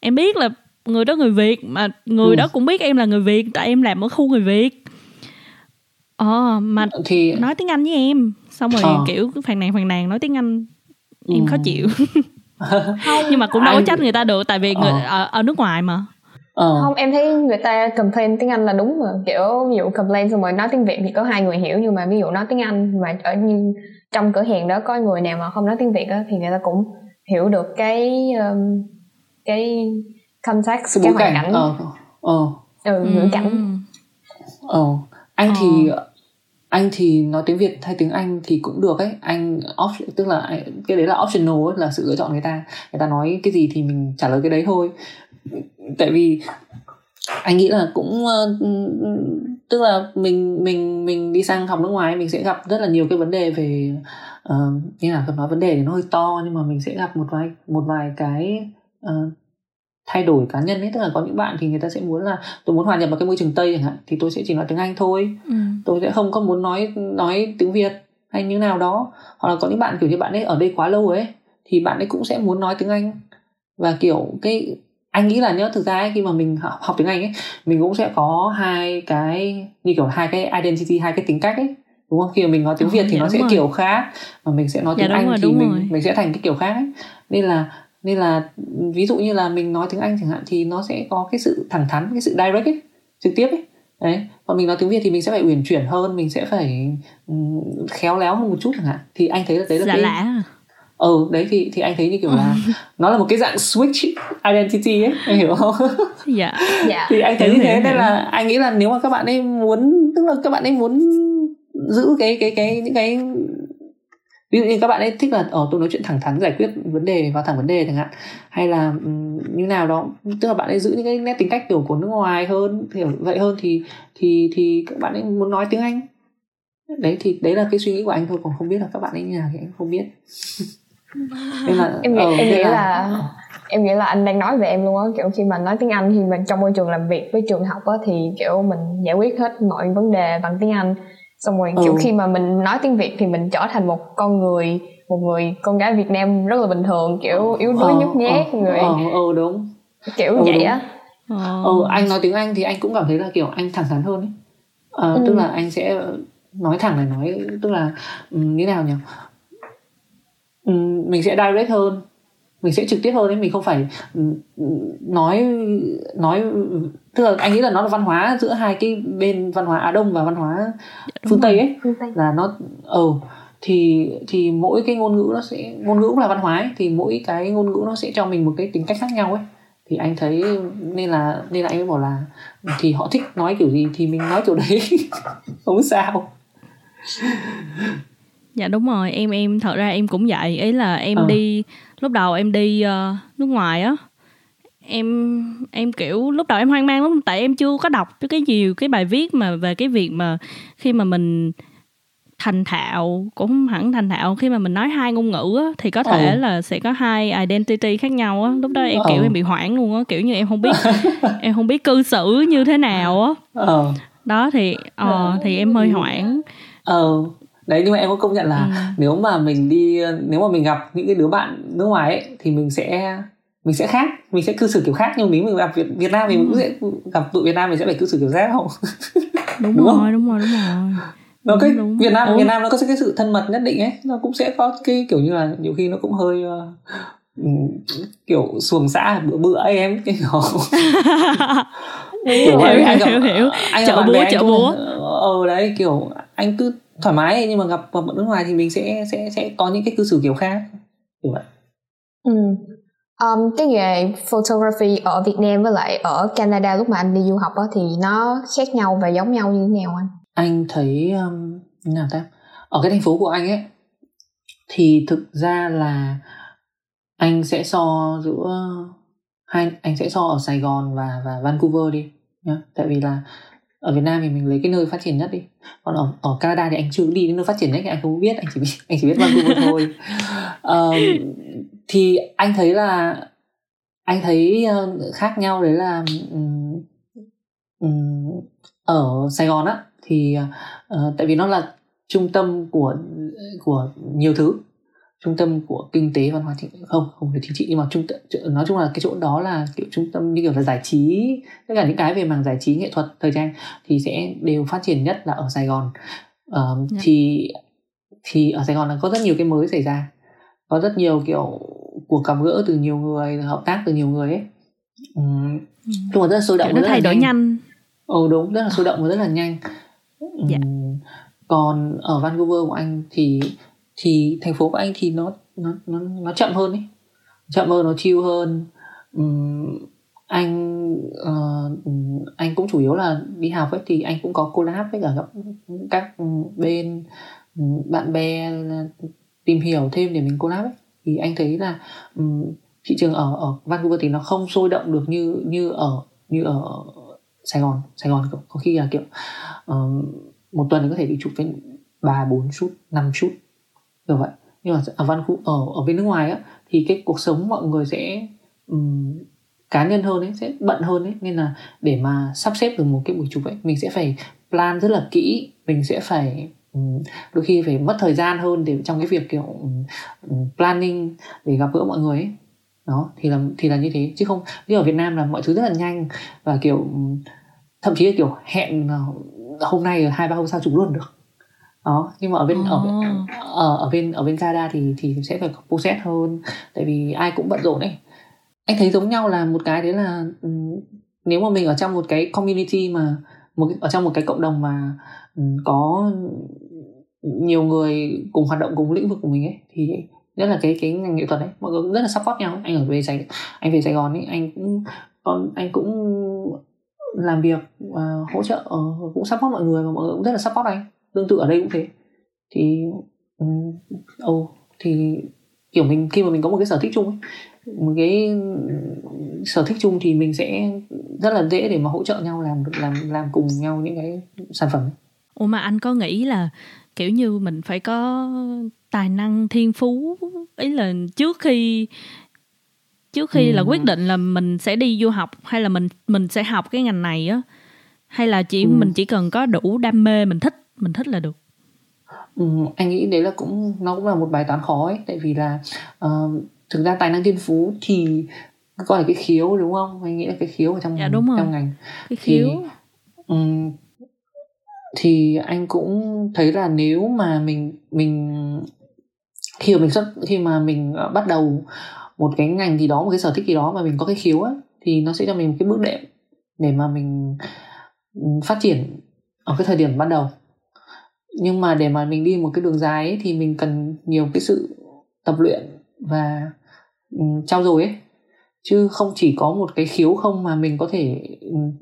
em biết là người đó người việt mà người ừ. đó cũng biết em là người việt tại em làm ở khu người việt ờ mà thì nói tiếng anh với em xong rồi ờ. kiểu phàn nàn phàn nàn nói tiếng anh em ừ. khó chịu không nhưng mà cũng đâu có trách người ta được tại vì người ờ. ở, ở nước ngoài mà ờ. không em thấy người ta complain tiếng anh là đúng mà. Kiểu ví dụ complain xong rồi nói tiếng việt thì có hai người hiểu nhưng mà ví dụ nói tiếng anh mà ở như trong cửa hàng đó có người nào mà không nói tiếng việt đó, thì người ta cũng hiểu được cái um, cái context cái, hoàn cảnh. ờ ờ. Ừ, ngữ cảnh. Ờ. Anh thì ờ. anh thì nói tiếng Việt hay tiếng Anh thì cũng được ấy. Anh off tức là cái đấy là optional ấy, là sự lựa chọn người ta. Người ta nói cái gì thì mình trả lời cái đấy thôi tại vì anh nghĩ là cũng uh, tức là mình mình mình đi sang học nước ngoài mình sẽ gặp rất là nhiều cái vấn đề về uh, như là nói vấn đề thì nó hơi to nhưng mà mình sẽ gặp một vài một vài cái uh, thay đổi cá nhân ấy. Tức là có những bạn thì người ta sẽ muốn là tôi muốn hòa nhập vào cái môi trường tây chẳng hạn thì tôi sẽ chỉ nói tiếng anh thôi. Ừ. tôi sẽ không có muốn nói nói tiếng việt hay như nào đó. Hoặc là có những bạn kiểu như bạn ấy ở đây quá lâu ấy thì bạn ấy cũng sẽ muốn nói tiếng anh. Và kiểu cái anh nghĩ là nhớ thực ra ấy, khi mà mình học, tiếng anh ấy mình cũng sẽ có hai cái như kiểu hai cái identity hai cái tính cách ấy đúng không khi mà mình nói tiếng việt thì dạ, nó sẽ rồi. kiểu khác mà mình sẽ nói dạ, tiếng anh rồi, thì mình rồi. mình sẽ thành cái kiểu khác ấy. nên là nên là ví dụ như là mình nói tiếng anh chẳng hạn thì nó sẽ có cái sự thẳng thắn cái sự direct ấy trực tiếp ấy đấy còn mình nói tiếng việt thì mình sẽ phải uyển chuyển hơn mình sẽ phải um, khéo léo hơn một chút chẳng hạn thì anh thấy là đấy là dạ cái lạ ừ đấy thì thì anh thấy như kiểu là nó là một cái dạng switch identity ấy anh hiểu không? Dạ. Yeah. thì anh thấy như thế nên là anh nghĩ là nếu mà các bạn ấy muốn tức là các bạn ấy muốn giữ cái cái cái những cái ví dụ như các bạn ấy thích là ở ờ, tôi nói chuyện thẳng thắn giải quyết vấn đề và thẳng vấn đề chẳng hạn hay là um, như nào đó tức là bạn ấy giữ những cái nét tính cách kiểu của nước ngoài hơn kiểu vậy hơn thì thì thì các bạn ấy muốn nói tiếng anh. Đấy thì đấy là cái suy nghĩ của anh thôi còn không biết là các bạn ấy như nào thì anh không biết nên là em nghĩ, ừ, em nghĩ là, là em nghĩ là anh đang nói về em luôn á kiểu khi mà nói tiếng anh thì mình trong môi trường làm việc với trường học á thì kiểu mình giải quyết hết mọi vấn đề bằng tiếng anh. Xong rồi kiểu ừ. khi mà mình nói tiếng việt thì mình trở thành một con người một người con gái việt nam rất là bình thường kiểu yếu đuối ờ, nhút nhát ờ, người. ờ, ờ đúng. Kiểu ừ, vậy á. ờ. ừ, anh nói tiếng anh thì anh cũng cảm thấy là kiểu anh thẳng thắn hơn ấy. À, ừ. tức là anh sẽ nói thẳng là nói tức là um, như nào nhỉ mình sẽ direct hơn. Mình sẽ trực tiếp hơn đấy mình không phải nói nói tức là anh nghĩ là nó là văn hóa giữa hai cái bên văn hóa Á Đông và văn hóa dạ, phương Tây ấy. Phương Tây. là nó ờ ừ, thì thì mỗi cái ngôn ngữ nó sẽ ngôn ngữ cũng là văn hóa ấy, thì mỗi cái ngôn ngữ nó sẽ cho mình một cái tính cách khác nhau ấy. Thì anh thấy nên là nên là anh mới bảo là thì họ thích nói kiểu gì thì mình nói kiểu đấy. Không sao dạ đúng rồi em em thật ra em cũng vậy ý là em ừ. đi lúc đầu em đi uh, nước ngoài á em em kiểu lúc đầu em hoang mang lắm tại em chưa có đọc cái nhiều cái bài viết mà về cái việc mà khi mà mình thành thạo cũng không hẳn thành thạo khi mà mình nói hai ngôn ngữ á, thì có thể ừ. là sẽ có hai identity khác nhau á lúc đó em kiểu ừ. em bị hoảng luôn á kiểu như em không biết em không biết cư xử như thế nào á ừ. đó thì ờ uh, thì em hơi hoảng ờ đấy nhưng mà em có công nhận là ừ. nếu mà mình đi nếu mà mình gặp những cái đứa bạn nước ngoài ấy thì mình sẽ mình sẽ khác mình sẽ cư xử kiểu khác nhưng mà mình gặp Việt, Việt Nam mình ừ. cũng sẽ gặp tụi Việt Nam mình sẽ phải cư xử kiểu khác không đúng, đúng rồi không? đúng rồi đúng rồi nó cái đúng. Việt Nam ừ. Việt Nam nó có cái sự thân mật nhất định ấy nó cũng sẽ có cái kiểu như là nhiều khi nó cũng hơi uh, kiểu xuồng xã bữa bữa ấy em cái kiểu hiểu, hiểu, gặp, hiểu hiểu anh chợ búa chợ búa ờ đấy kiểu anh cứ thoải mái nhưng mà gặp gặp nước ngoài thì mình sẽ sẽ sẽ có những cái cư xử kiểu khác kiểu vậy ừ. Um, cái nghề photography ở Việt Nam với lại ở Canada lúc mà anh đi du học á thì nó khác nhau và giống nhau như thế nào anh? Anh thấy um, nào ta? Ở cái thành phố của anh ấy thì thực ra là anh sẽ so giữa hai anh sẽ so ở Sài Gòn và và Vancouver đi nhá. Tại vì là ở Việt Nam thì mình lấy cái nơi phát triển nhất đi. Còn ở, ở Canada thì anh chưa đi đến nơi phát triển nhất thì anh không biết anh chỉ biết anh chỉ biết Vancouver thôi. Um, thì anh thấy là anh thấy uh, khác nhau đấy là um, um, ở Sài Gòn á thì uh, tại vì nó là trung tâm của của nhiều thứ trung tâm của kinh tế văn hóa chính không không phải chính trị nhưng mà trung nói chung là cái chỗ đó là kiểu trung tâm như kiểu là giải trí tất cả những cái về mảng giải trí nghệ thuật thời trang thì sẽ đều phát triển nhất là ở Sài Gòn uh, yeah. thì thì ở Sài Gòn là có rất nhiều cái mới xảy ra có rất nhiều kiểu cuộc gặp gỡ từ nhiều người hợp tác từ nhiều người ấy um, ừ. là rất là sôi động nó thay đổi nhanh, nhanh. ừ đúng rất là sôi động và rất là nhanh um, yeah. còn ở Vancouver của anh thì thì thành phố của anh thì nó nó nó, nó chậm hơn ấy. Chậm hơn nó chill hơn. Um, anh uh, anh cũng chủ yếu là đi học ấy thì anh cũng có collab với cả các bên bạn bè tìm hiểu thêm để mình collab ấy. Thì anh thấy là um, thị trường ở ở Vancouver thì nó không sôi động được như như ở như ở Sài Gòn. Sài Gòn có khi là kiểu uh, một tuần có thể đi chụp với ba bốn chút năm chút kiểu vậy. Nhưng mà ở văn khu ở ở bên nước ngoài á thì cái cuộc sống mọi người sẽ um, cá nhân hơn ấy sẽ bận hơn ấy. Nên là để mà sắp xếp được một cái buổi chụp ấy mình sẽ phải plan rất là kỹ. Mình sẽ phải um, đôi khi phải mất thời gian hơn để trong cái việc kiểu um, planning để gặp gỡ mọi người ấy. Đó thì là thì là như thế. Chứ không như ở Việt Nam là mọi thứ rất là nhanh và kiểu thậm chí là kiểu hẹn ờ, hôm nay hai ba hôm sau chụp luôn được đó nhưng mà ở bên oh. ở, ở ở bên ở bên Canada thì thì sẽ phải process hơn tại vì ai cũng bận rộn ấy. Anh thấy giống nhau là một cái đấy là nếu mà mình ở trong một cái community mà một ở trong một cái cộng đồng mà có nhiều người cùng hoạt động cùng lĩnh vực của mình ấy thì nhất là cái cái ngành nghệ thuật đấy mọi người cũng rất là support nhau. Anh ở về sài anh về sài gòn ấy anh cũng còn anh cũng làm việc và hỗ trợ cũng support mọi người và mọi người cũng rất là support anh tương tự ở đây cũng thế thì ồ oh, thì kiểu mình khi mà mình có một cái sở thích chung ấy, một cái sở thích chung thì mình sẽ rất là dễ để mà hỗ trợ nhau làm làm làm cùng nhau những cái sản phẩm ấy. Ủa mà anh có nghĩ là kiểu như mình phải có tài năng thiên phú ý là trước khi trước khi ừ. là quyết định là mình sẽ đi du học hay là mình mình sẽ học cái ngành này á hay là chỉ ừ. mình chỉ cần có đủ đam mê mình thích mình thích là được. Ừ, anh nghĩ đấy là cũng nó cũng là một bài toán khó ấy. Tại vì là uh, thực ra tài năng thiên phú thì gọi là cái khiếu đúng không? Anh nghĩ là cái khiếu ở trong dạ, đúng rồi. trong ngành. Cái khiếu. thì, um, thì anh cũng thấy là nếu mà mình mình khi mà mình xuất khi mà mình ờ, bắt đầu một cái ngành gì đó một cái sở thích gì đó mà mình có cái khiếu á thì nó sẽ cho mình một cái bước đệm để mà mình phát triển ở cái thời điểm ban đầu nhưng mà để mà mình đi một cái đường dài ấy, thì mình cần nhiều cái sự tập luyện và um, trau dồi ấy. Chứ không chỉ có một cái khiếu không mà mình có thể um,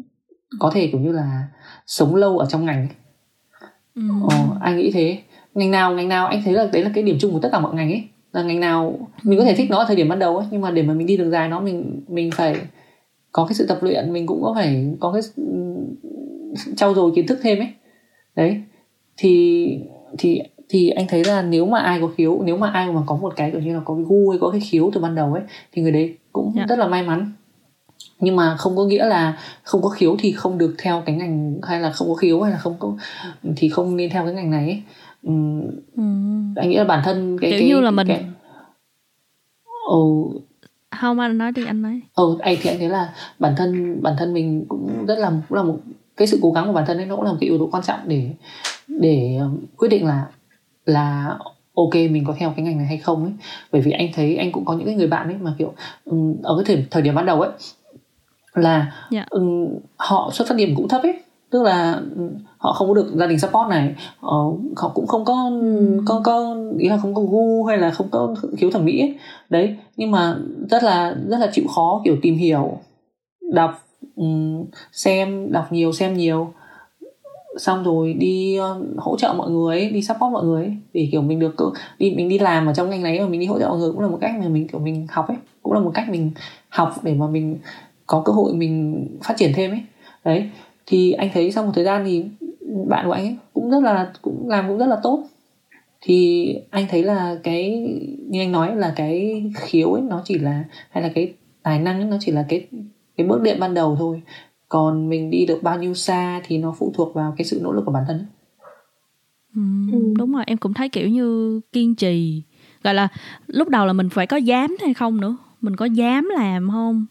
có thể kiểu như là sống lâu ở trong ngành ấy. Ừ. Ờ, anh nghĩ thế? Ngành nào ngành nào? Anh thấy là đấy là cái điểm chung của tất cả mọi ngành ấy. Là ngành nào mình có thể thích nó ở thời điểm ban đầu ấy nhưng mà để mà mình đi đường dài nó mình mình phải có cái sự tập luyện mình cũng có phải có cái trau dồi kiến thức thêm ấy. Đấy thì thì thì anh thấy là nếu mà ai có khiếu nếu mà ai mà có một cái kiểu như là có cái gu hay có cái khiếu từ ban đầu ấy thì người đấy cũng yeah. Dạ. rất là may mắn nhưng mà không có nghĩa là không có khiếu thì không được theo cái ngành hay là không có khiếu hay là không có thì không nên theo cái ngành này ấy. Ừ. ừ. anh nghĩ là bản thân cái kiểu cái, như là mình cái... ừ. không anh nói đi anh nói ừ anh thì anh thấy là bản thân bản thân mình cũng rất là cũng là một cái sự cố gắng của bản thân ấy nó cũng là một cái yếu tố quan trọng để để um, quyết định là là ok mình có theo cái ngành này hay không ấy bởi vì anh thấy anh cũng có những cái người bạn ấy mà kiểu um, ở cái thời thời điểm ban đầu ấy là yeah. Dạ. um, họ xuất phát điểm cũng thấp ấy tức là họ không có được gia đình support này họ cũng không có có có ý là không có gu hay là không có khiếu thẩm mỹ ấy. đấy nhưng mà rất là rất là chịu khó kiểu tìm hiểu đọc Ừ, xem đọc nhiều xem nhiều. Xong rồi đi uh, hỗ trợ mọi người đi support mọi người để kiểu mình được đi mình đi làm ở trong ngành đấy mà mình đi hỗ trợ mọi người cũng là một cách mà mình kiểu mình học ấy cũng là một cách mình học để mà mình có cơ hội mình phát triển thêm ấy. Đấy thì anh thấy sau một thời gian thì bạn của anh ấy cũng rất là cũng làm cũng rất là tốt. Thì anh thấy là cái như anh nói là cái khiếu ấy nó chỉ là hay là cái tài năng ấy, nó chỉ là cái cái bước đệm ban đầu thôi. Còn mình đi được bao nhiêu xa thì nó phụ thuộc vào cái sự nỗ lực của bản thân ừ, đúng rồi em cũng thấy kiểu như kiên trì. Gọi là lúc đầu là mình phải có dám hay không nữa? Mình có dám làm không?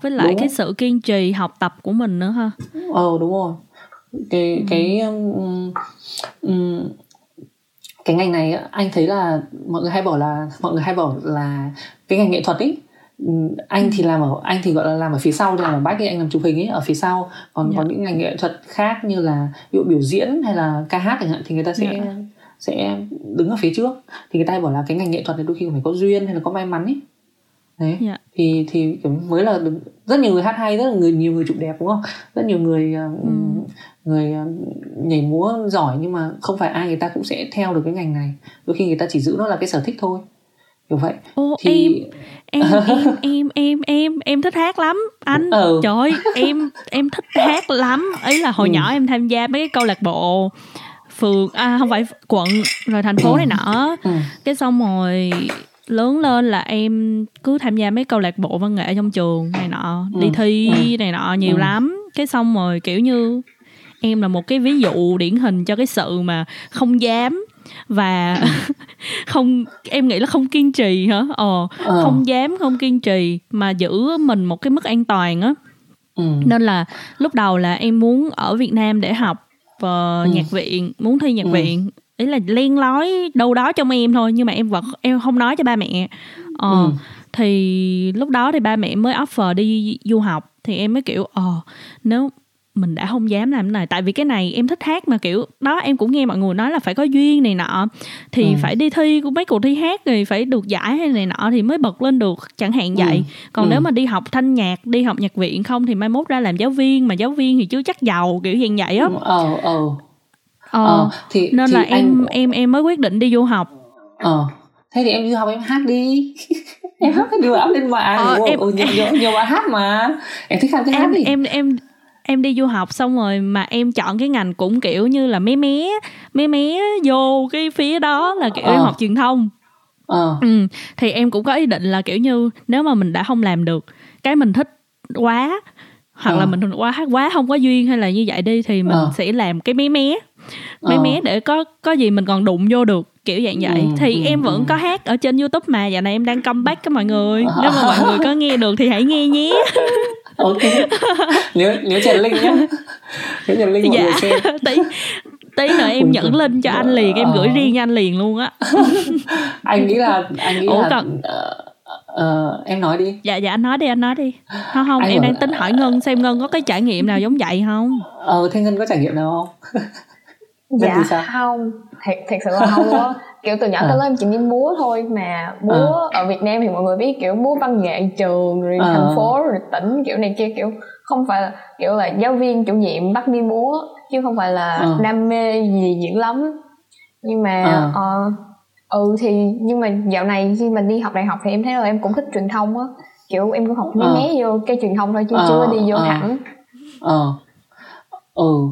Với lại đúng. cái sự kiên trì học tập của mình nữa ha? Ờ đúng rồi. Cái ừ. cái um, um, cái ngành này anh thấy là mọi người hay bảo là mọi người hay bảo là cái ngành nghệ thuật ấy anh thì làm ở anh thì gọi là làm ở phía sau làm ở back ấy anh làm chụp hình ấy ở phía sau còn yeah. Dạ. có những ngành nghệ thuật khác như là ví dụ biểu diễn hay là ca hát chẳng hạn thì người ta sẽ yeah. Dạ. sẽ đứng ở phía trước thì người ta bảo là cái ngành nghệ thuật này đôi khi phải có duyên hay là có may mắn ấy đấy yeah. Dạ. thì thì mới là rất nhiều người hát hay rất là người nhiều người chụp đẹp đúng không rất nhiều người ừ. người nhảy múa giỏi nhưng mà không phải ai người ta cũng sẽ theo được cái ngành này đôi khi người ta chỉ giữ nó là cái sở thích thôi kiểu vậy Ô, thì em em em em em em em thích hát lắm anh ừ. trời ơi, em em thích hát lắm ý là hồi ừ. nhỏ em tham gia mấy cái câu lạc bộ phường à không phải quận rồi thành phố này nọ ừ. cái xong rồi lớn lên là em cứ tham gia mấy câu lạc bộ văn nghệ trong trường này nọ ừ. đi thi ừ. này nọ nhiều ừ. lắm cái xong rồi kiểu như em là một cái ví dụ điển hình cho cái sự mà không dám và không em nghĩ là không kiên trì hả ờ, ờ không dám không kiên trì mà giữ mình một cái mức an toàn á ừ. nên là lúc đầu là em muốn ở Việt Nam để học uh, ừ. nhạc viện muốn thi nhạc ừ. viện ý là len lói đâu đó trong em thôi nhưng mà em vẫn em không nói cho ba mẹ ờ ừ. thì lúc đó thì ba mẹ mới offer đi du học thì em mới kiểu ờ nếu mình đã không dám làm cái này. Tại vì cái này em thích hát mà kiểu đó em cũng nghe mọi người nói là phải có duyên này nọ. Thì ừ. phải đi thi của mấy cuộc thi hát rồi phải được giải hay này nọ thì mới bật lên được chẳng hạn vậy. Ừ. còn ừ. nếu mà đi học thanh nhạc đi học nhạc viện không thì mai mốt ra làm giáo viên mà giáo viên thì chưa chắc giàu kiểu như vậy á. Ờ ờ. Ờ, ờ thì, nên thì là anh... em em em mới quyết định đi du học. Ờ thế thì em du học em hát đi. Em hát cái điều áp lên mạng ờ, em, nhiều, nhiều, nhiều bài hát mà. Em thích hát cái em, hát đi em em em đi du học xong rồi mà em chọn cái ngành cũng kiểu như là mé mé mé mé vô cái phía đó là kiểu ờ. em học truyền thông ờ. ừ, thì em cũng có ý định là kiểu như nếu mà mình đã không làm được cái mình thích quá hoặc ờ. là mình quá quá không có duyên hay là như vậy đi thì mình ờ. sẽ làm cái mé mé mé ờ. mé để có có gì mình còn đụng vô được kiểu dạng vậy ừ, thì ừ, em vẫn ừ. có hát ở trên youtube mà giờ này em đang comeback các mọi người nếu mà mọi người có nghe được thì hãy nghe nhé ok. Nếu nếu chèn link nhá. Nếu chèn link mọi dạ. người xem. Tí tí nữa em nhận link cho anh liền em gửi ờ. riêng cho anh liền luôn á. Anh nghĩ là anh nghĩ Ủa là còn... Uh, em nói đi. Dạ dạ anh nói đi anh nói đi. Không không anh em đang tính hỏi ngân xem ngân có cái trải nghiệm nào giống vậy không? Ờ thế ngân có trải nghiệm nào không? Dạ thì sao? không. Thiệt thiệt sự là không á kiểu từ nhỏ à. tới lớn em chỉ đi múa thôi mà múa à. ở Việt Nam thì mọi người biết kiểu múa văn nghệ trường rồi à. thành phố rồi tỉnh kiểu này kia kiểu không phải là kiểu là giáo viên chủ nhiệm bắt đi múa chứ không phải là à. đam mê gì diễn lắm nhưng mà à. uh, ừ thì nhưng mà dạo này khi mình đi học đại học thì em thấy là em cũng thích truyền thông á kiểu em cũng học mé à. mé vô cái truyền thông thôi chứ à, chưa đi vô à. thẳng ờ ừ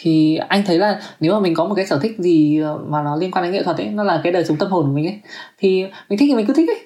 thì anh thấy là nếu mà mình có một cái sở thích gì mà nó liên quan đến nghệ thuật ấy nó là cái đời sống tâm hồn của mình ấy thì mình thích thì mình cứ thích ấy.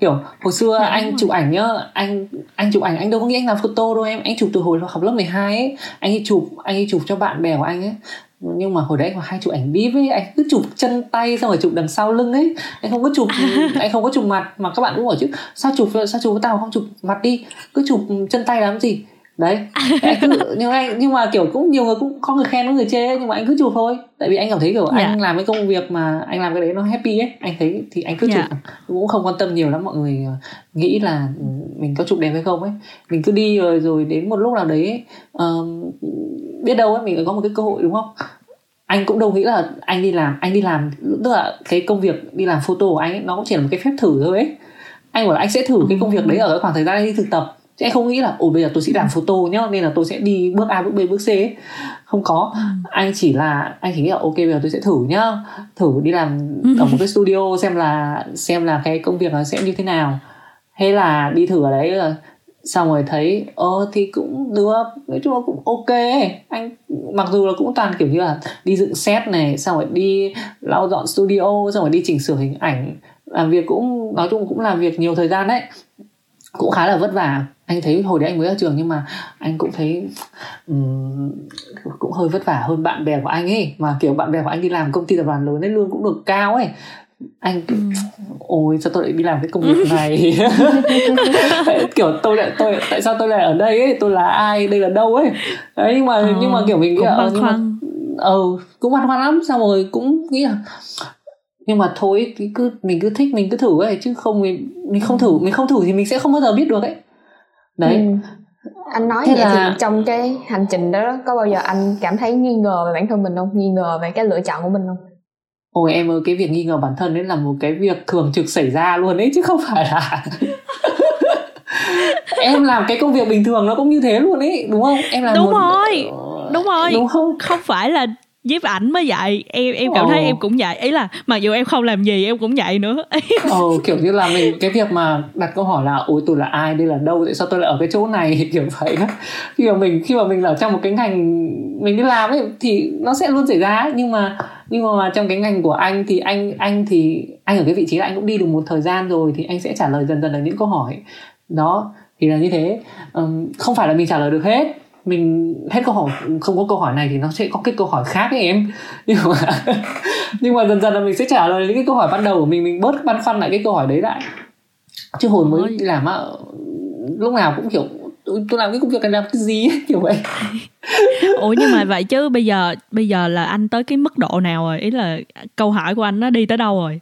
Kiểu hồi xưa Đấy, anh chụp ảnh nhá anh anh chụp ảnh anh đâu có nghĩ anh làm photo đâu em. Anh chụp từ hồi học lớp 12 ấy anh ấy chụp anh ấy chụp cho bạn bè của anh ấy. Nhưng mà hồi đấy anh hay chụp ảnh bíp ấy anh cứ chụp chân tay xong rồi chụp đằng sau lưng ấy. Anh không có chụp anh không có chụp mặt mà các bạn cũng bảo chứ sao chụp sao chụp với tao không chụp mặt đi cứ chụp chân tay làm gì đấy anh cứ nhưng anh nhưng mà kiểu cũng nhiều người cũng có người khen có người chê nhưng mà anh cứ chụp thôi tại vì anh cảm thấy kiểu yeah. anh dạ. làm cái công việc mà anh làm cái đấy nó happy ấy anh thấy thì anh cứ chụp yeah. Dạ. cũng không quan tâm nhiều lắm mọi người ờ, nghĩ là mình có chụp đẹp hay không ấy mình cứ đi rồi rồi đến một lúc nào đấy uh, biết đâu ấy mình có một cái cơ hội đúng không anh cũng đâu nghĩ là anh đi làm anh đi làm tức là cái công việc đi làm photo của anh ấy, nó cũng chỉ là một cái phép thử thôi ấy anh bảo là anh sẽ thử cái công việc đấy ở cái khoảng thời gian anh đi thực tập chứ anh không nghĩ là ồ bây giờ tôi sẽ làm photo nhá nên là tôi sẽ đi bước a bước b bước c ấy. không có. Ừ. anh chỉ là anh chỉ nghĩ là ok bây giờ tôi sẽ thử nhá. Thử đi làm ừ. ở một cái studio xem là xem là cái công việc nó sẽ như thế nào. Hay là đi thử ở đấy là xong rồi thấy ơ thì cũng được nói chung là cũng ok anh mặc dù là cũng toàn kiểu như là đi dựng set này xong rồi đi lau dọn studio xong rồi đi chỉnh sửa hình ảnh. Làm việc cũng nói chung cũng làm việc nhiều thời gian đấy cũng khá là vất vả. Anh thấy hồi đấy anh mới ra trường nhưng mà anh cũng thấy um, cũng hơi vất vả hơn bạn bè của anh ấy. Mà kiểu bạn bè của anh đi làm công ty tập đoàn lớn ấy lương cũng được cao ấy. Anh ừ. ôi sao tôi lại đi làm cái công việc này? Kiểu tôi lại tôi tại sao tôi lại ở đây ấy? Tôi là ai? Đây là đâu ấy? Đấy nhưng mà ờ, nhưng mà kiểu mình nghĩ là nhưng mà ừ cũng băn khoăn lắm. Xong rồi cũng nghĩ là nhưng mà thôi cứ mình cứ thích mình cứ thử ấy chứ không mình mình không thử mình không thử thì mình sẽ không bao giờ biết được ấy. Đấy. Ừ. anh nói Thế vậy là... thì trong cái hành trình đó có bao giờ anh cảm thấy nghi ngờ về bản thân mình không? Nghi ngờ về cái lựa chọn của mình không? Ôi em ơi cái việc nghi ngờ bản thân ấy là một cái việc thường trực xảy ra luôn ấy chứ không phải là em làm cái công việc bình thường nó cũng như thế luôn ấy đúng không? Em làm đúng một... rồi đúng rồi. đúng không? Không phải là giúp ảnh mới vậy em em cảm thấy em cũng vậy. Ý là mặc dù em không làm gì em cũng vậy nữa. Ồ, kiểu như là mình cái việc mà đặt câu hỏi là ôi tôi là ai? Đây là đâu? Tại sao tôi lại ở cái chỗ này? Kiểu vậy đó. Khi mà mình khi mà mình ở trong một cái ngành mình đi làm ấy thì nó sẽ luôn xảy ra nhưng mà nhưng mà trong cái ngành của anh thì anh anh thì anh ở cái vị trí là anh cũng đi được một thời gian rồi thì anh sẽ trả lời dần dần được những câu hỏi. Đó thì là như thế. Um, không phải là mình trả lời được hết mình hết câu hỏi không có câu hỏi này thì nó sẽ có cái câu hỏi khác ấy em. Nhưng mà nhưng mà dần dần là mình sẽ trả lời những cái câu hỏi ban đầu của mình mình bớt băn khoăn lại cái câu hỏi đấy lại. Chứ hồi mới đi làm á lúc nào cũng kiểu tôi làm cái công việc này làm cái gì? Kiểu vậy. Ủa nhưng mà vậy chứ bây giờ bây giờ là anh tới cái mức độ nào rồi? Ý là câu hỏi của anh nó đi tới đâu rồi?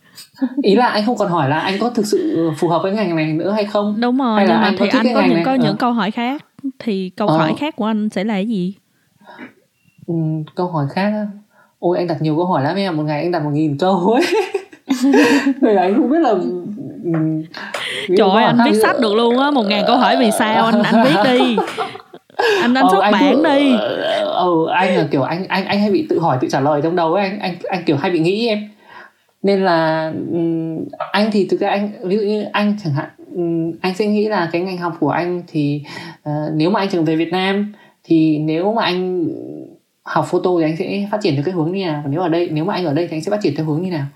Ý là anh không còn hỏi là anh có thực sự phù hợp với ngành này nữa hay không? Đúng rồi hay nhưng mà anh thì anh có những có những câu hỏi khác thì câu ờ. hỏi khác của anh sẽ là cái gì? Ừ, câu hỏi khác á. Ôi anh đặt nhiều câu hỏi lắm em một ngày anh đặt một nghìn câu ấy. Rồi anh không biết là ừ, trời ơi anh viết sách được luôn á. Một ngàn câu hỏi vì sao? Anh anh viết đi. Anh anh xuất bản đi. Ừ anh là kiểu anh anh anh hay bị tự hỏi tự trả lời trong đầu ấy. Anh anh anh kiểu hay bị nghĩ em. Nên là anh thì thực ra anh ví dụ như anh chẳng hạn anh sẽ nghĩ là cái ngành học của anh thì uh, nếu mà anh trở về Việt Nam thì nếu mà anh học photo thì anh sẽ phát triển theo cái hướng như nào? Nếu ở đây nếu mà anh ở đây thì anh sẽ phát triển theo hướng như nào?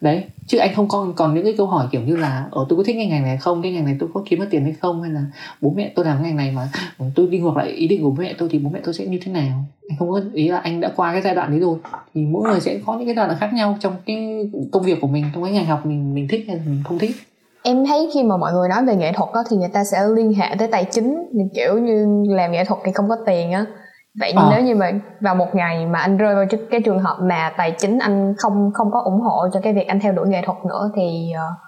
Đấy chứ anh không còn còn những cái câu hỏi kiểu như là ở tôi có thích cái ngành này không? Cái ngành này tôi có kiếm được tiền hay không? Hay là bố mẹ tôi làm cái ngành này mà ừ, tôi đi ngược lại ý định của bố mẹ tôi thì bố mẹ tôi sẽ như thế nào? Anh không có ý là anh đã qua cái giai đoạn đấy rồi thì mỗi người sẽ có những cái giai đoạn khác nhau trong cái công việc của mình trong cái ngành học mình mình thích hay là mình không thích em thấy khi mà mọi người nói về nghệ thuật đó, thì người ta sẽ liên hệ tới tài chính kiểu như làm nghệ thuật thì không có tiền á vậy à. nếu như mà vào một ngày mà anh rơi vào cái trường hợp mà tài chính anh không không có ủng hộ cho cái việc anh theo đuổi nghệ thuật nữa thì uh,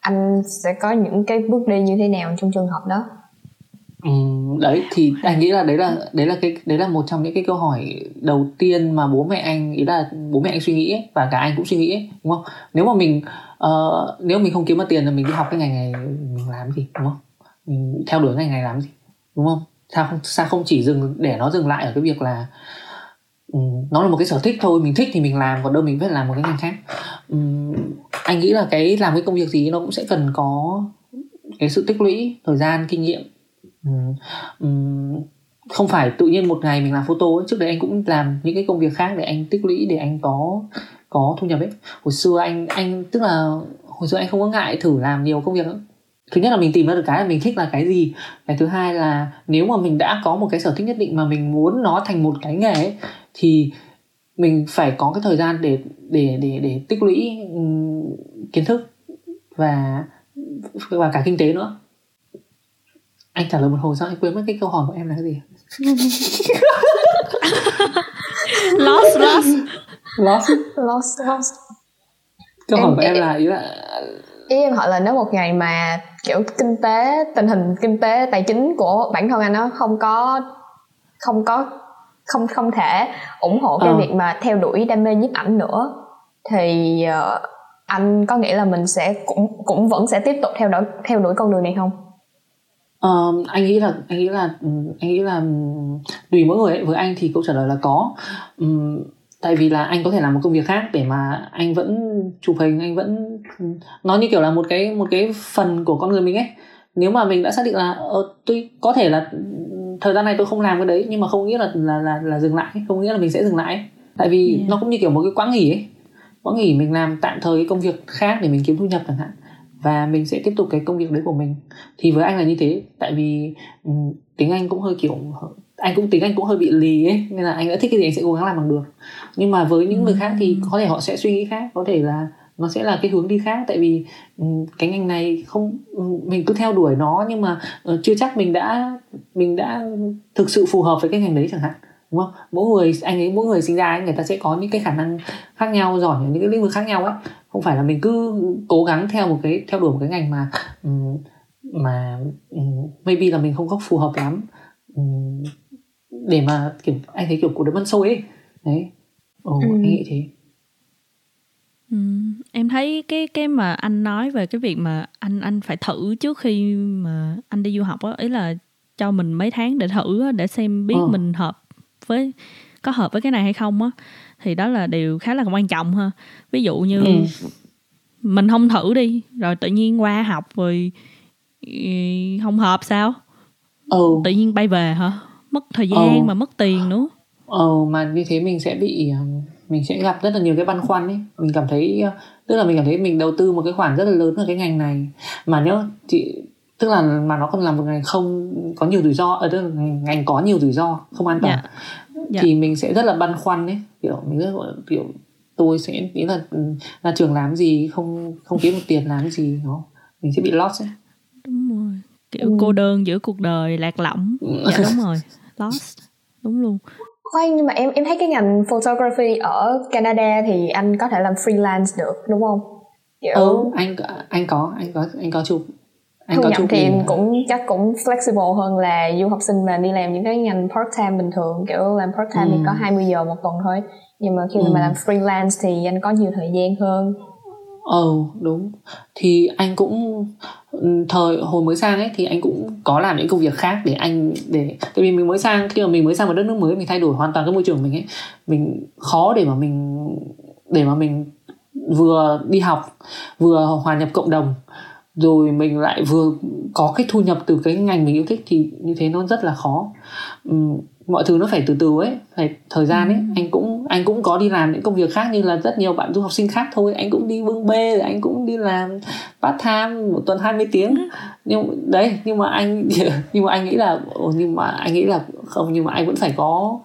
anh sẽ có những cái bước đi như thế nào trong trường hợp đó Ừ, đấy thì anh nghĩ là đấy là đấy là cái đấy là một trong những cái câu hỏi đầu tiên mà bố mẹ anh ý là bố mẹ anh suy nghĩ ấy, và cả anh cũng suy nghĩ ấy, đúng không? Nếu mà mình uh, nếu mình không kiếm được tiền là mình đi học cái ngành này mình làm gì đúng không? Mình theo đuổi ngành này làm gì đúng không? Sao không sao không chỉ dừng để nó dừng lại ở cái việc là um, nó là một cái sở thích thôi mình thích thì mình làm còn đâu mình phải làm một cái ngành khác. Um, anh nghĩ là cái làm cái công việc gì nó cũng sẽ cần có cái sự tích lũy thời gian kinh nghiệm không phải tự nhiên một ngày mình làm photo ấy. trước đấy anh cũng làm những cái công việc khác để anh tích lũy để anh có có thu nhập ấy. Hồi xưa anh anh tức là hồi xưa anh không có ngại thử làm nhiều công việc nữa thứ nhất là mình tìm ra được cái là mình thích là cái gì. Cái thứ hai là nếu mà mình đã có một cái sở thích nhất định mà mình muốn nó thành một cái nghề ấy, thì mình phải có cái thời gian để để để để tích lũy kiến thức và và cả kinh tế nữa anh trả lời một hồi sao anh quên mất cái câu hỏi của em là cái gì lost lost lost lost lost câu hỏi của em, em là ý là ý em hỏi là nếu một ngày mà kiểu kinh tế tình hình kinh tế tài chính của bản thân anh nó không có không có không không thể ủng hộ cái ờ. việc mà theo đuổi đam mê nhiếp ảnh nữa thì uh, anh có nghĩ là mình sẽ cũng cũng vẫn sẽ tiếp tục theo đuổi theo đuổi con đường này không? Uh, anh nghĩ là anh nghĩ là anh nghĩ là tùy mỗi người ấy. với anh thì câu trả lời là có um, tại vì là anh có thể làm một công việc khác để mà anh vẫn chụp hình anh vẫn nó như kiểu là một cái một cái phần của con người mình ấy nếu mà mình đã xác định là uh, tôi có thể là thời gian này tôi không làm cái đấy nhưng mà không nghĩa là là là, là dừng lại không nghĩa là mình sẽ dừng lại tại vì yeah. nó cũng như kiểu một cái quãng nghỉ ấy quãng nghỉ mình làm tạm thời cái công việc khác để mình kiếm thu nhập chẳng hạn và mình sẽ tiếp tục cái công việc đấy của mình. Thì với anh là như thế tại vì um, tiếng anh cũng hơi kiểu anh cũng tính anh cũng hơi bị lì ấy nên là anh đã thích cái gì anh sẽ cố gắng làm bằng được. Nhưng mà với những người khác thì có thể họ sẽ suy nghĩ khác có thể là nó sẽ là cái hướng đi khác. Tại vì cái ngành này không mình cứ theo đuổi nó nhưng mà uh, chưa chắc mình đã mình đã thực sự phù hợp với cái ngành đấy chẳng hạn đúng không? Mỗi người anh ấy mỗi người sinh ra ấy, người ta sẽ có những cái khả năng khác nhau giỏi ở những cái lĩnh vực khác nhau ấy không phải là mình cứ cố gắng theo một cái theo đuổi một cái ngành mà mà maybe là mình không có phù hợp lắm để mà kiểu anh thấy kiểu cuộc đời băn xôi ấy đấy ồ ừ. anh nghĩ thế Ừ, em thấy cái cái mà anh nói về cái việc mà anh anh phải thử trước khi mà anh đi du học á ý là cho mình mấy tháng để thử á, để xem biết ừ. mình hợp với có hợp với cái này hay không á thì đó là điều khá là quan trọng ha ví dụ như ừ. mình không thử đi rồi tự nhiên qua học rồi không hợp sao ừ. tự nhiên bay về hả mất thời gian ừ. mà mất tiền nữa ờ mà như thế mình sẽ bị mình sẽ gặp rất là nhiều cái băn khoăn ấy mình cảm thấy tức là mình cảm thấy mình đầu tư một cái khoản rất là lớn vào cái ngành này mà nhớ chị tức là mà nó còn là một ngành không có nhiều rủi ro ở đây ngành, ngành có nhiều rủi ro không an toàn yeah. Yeah. Dạ. thì mình sẽ rất là băn khoăn ấy. Kiểu mình rất là kiểu tôi sẽ nghĩ là là trường làm gì không không kiếm được tiền làm gì nó mình sẽ bị lost ấy. Đúng rồi. Kiểu ừ. cô đơn giữa cuộc đời lạc lõng. Dạ đúng rồi. Lost. Đúng luôn. Khoan nhưng mà em em thấy cái ngành photography ở Canada thì anh có thể làm freelance được đúng không? Kiểu ừ, anh anh có anh có anh có chụp anh thu nhập thì cũng chắc cũng flexible hơn là du học sinh mà đi làm những cái ngành part time bình thường. Kiểu làm part time ừ. thì có 20 giờ một tuần thôi. Nhưng mà khi ừ. mà làm freelance thì anh có nhiều thời gian hơn. Ờ đúng. Thì anh cũng ừ, thời hồi mới sang ấy thì anh cũng có làm những công việc khác để anh để tại vì mình mới sang khi mà mình mới sang một đất nước mới mình thay đổi hoàn toàn cái môi trường mình ấy mình khó để mà mình để mà mình vừa đi học vừa hòa nhập cộng đồng rồi mình lại vừa có cái thu nhập từ cái ngành mình yêu thích thì như thế nó rất là khó. Uhm, mọi thứ nó phải từ từ ấy phải thời gian ấy. Anh cũng anh cũng có đi làm những công việc khác như là rất nhiều bạn du học sinh khác thôi. Anh cũng đi bưng bê rồi anh cũng đi làm part time một tuần 20 tiếng. Nhưng đấy nhưng mà anh nhưng mà anh nghĩ là nhưng mà anh nghĩ là không nhưng mà anh vẫn phải có